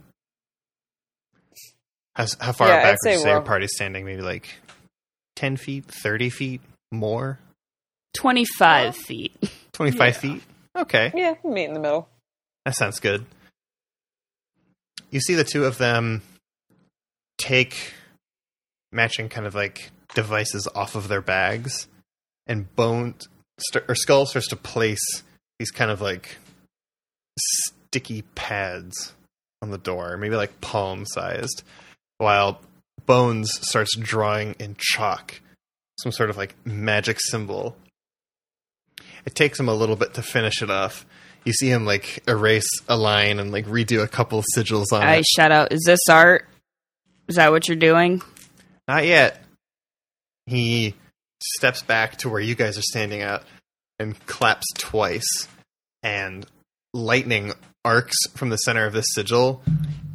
How, how far Yeah, I'd back would you say say your we're- party's standing? Maybe like ten feet, thirty feet, more, 25 feet. twenty-five Yeah. feet. Okay, Yeah, meet in the middle. that sounds good. You see the two of them take matching kind of like devices off of their bags, and Bone st- or Skull starts to place these kind of like sticky pads on the door, maybe like palm sized, while Bones starts drawing in chalk some sort of like magic symbol. It takes him a little bit to finish it off. You see him like erase a line and like redo a couple sigils on I it. shout out, "Is this art? Is that what you're doing?" Not yet. He steps back to where you guys are standing at and claps twice, and lightning arcs from the center of this sigil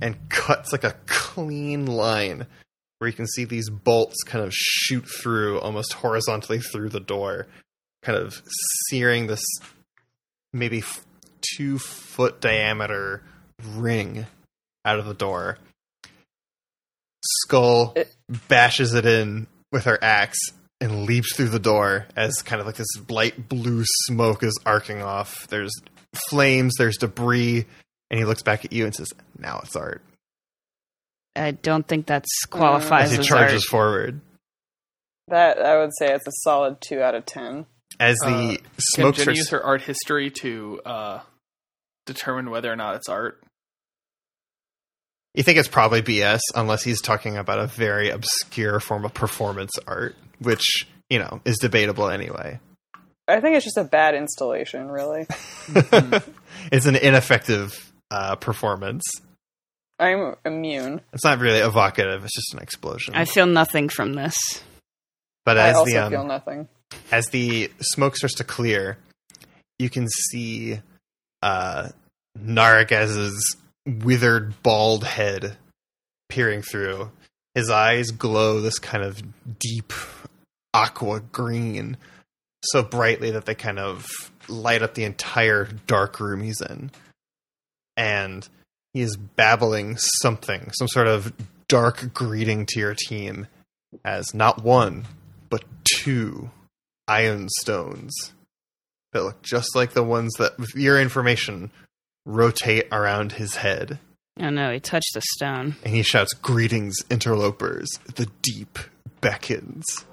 and cuts like a clean line where you can see these bolts kind of shoot through almost horizontally through the door, kind of searing this maybe f- two foot diameter ring out of the door. Skull uh, bashes it in with her axe and leaps through the door as kind of like this light blue smoke is arcing off. There's flames, there's debris, and he looks back at you and says, "Now it's art." I don't think that's qualifies As he as charges art. forward, That I would say it's a solid two out of ten. as Uh, the Can smoke Jen use her art history to uh, determine whether or not it's art? You think it's probably BS unless he's talking about a very obscure form of performance art, which you know is debatable anyway. I think it's just a bad installation, really. it's an ineffective uh, performance. I'm immune. It's not really evocative; it's just an explosion. I feel nothing from this. but I as also the um, feel nothing. as the smoke starts to clear, you can see uh, Naragaz's withered, bald head peering through. His eyes glow this kind of deep aqua green, so brightly that they kind of light up the entire dark room he's in. And he is babbling something, some sort of dark greeting to your team, as not one, but two Ioun stones that look just like the ones that, with your information, rotate around his head. Oh no, he touched a stone. And he shouts, Greetings, interlopers. The deep beckons.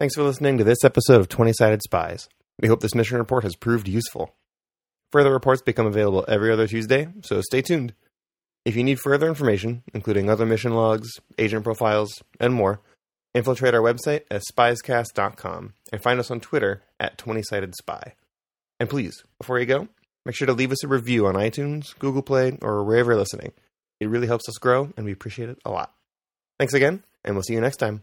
Thanks for listening to this episode of 20 Sided Spies. We hope this mission report has proved useful. Further reports become available every other Tuesday, so stay tuned. If you need further information, including other mission logs, agent profiles, and more, infiltrate our website at spiescast.com and find us on Twitter at 20 Sided Spy. And please, before you go, make sure to leave us a review on iTunes, Google Play, or wherever you're listening. It really helps us grow, and we appreciate it a lot. Thanks again, and we'll see you next time.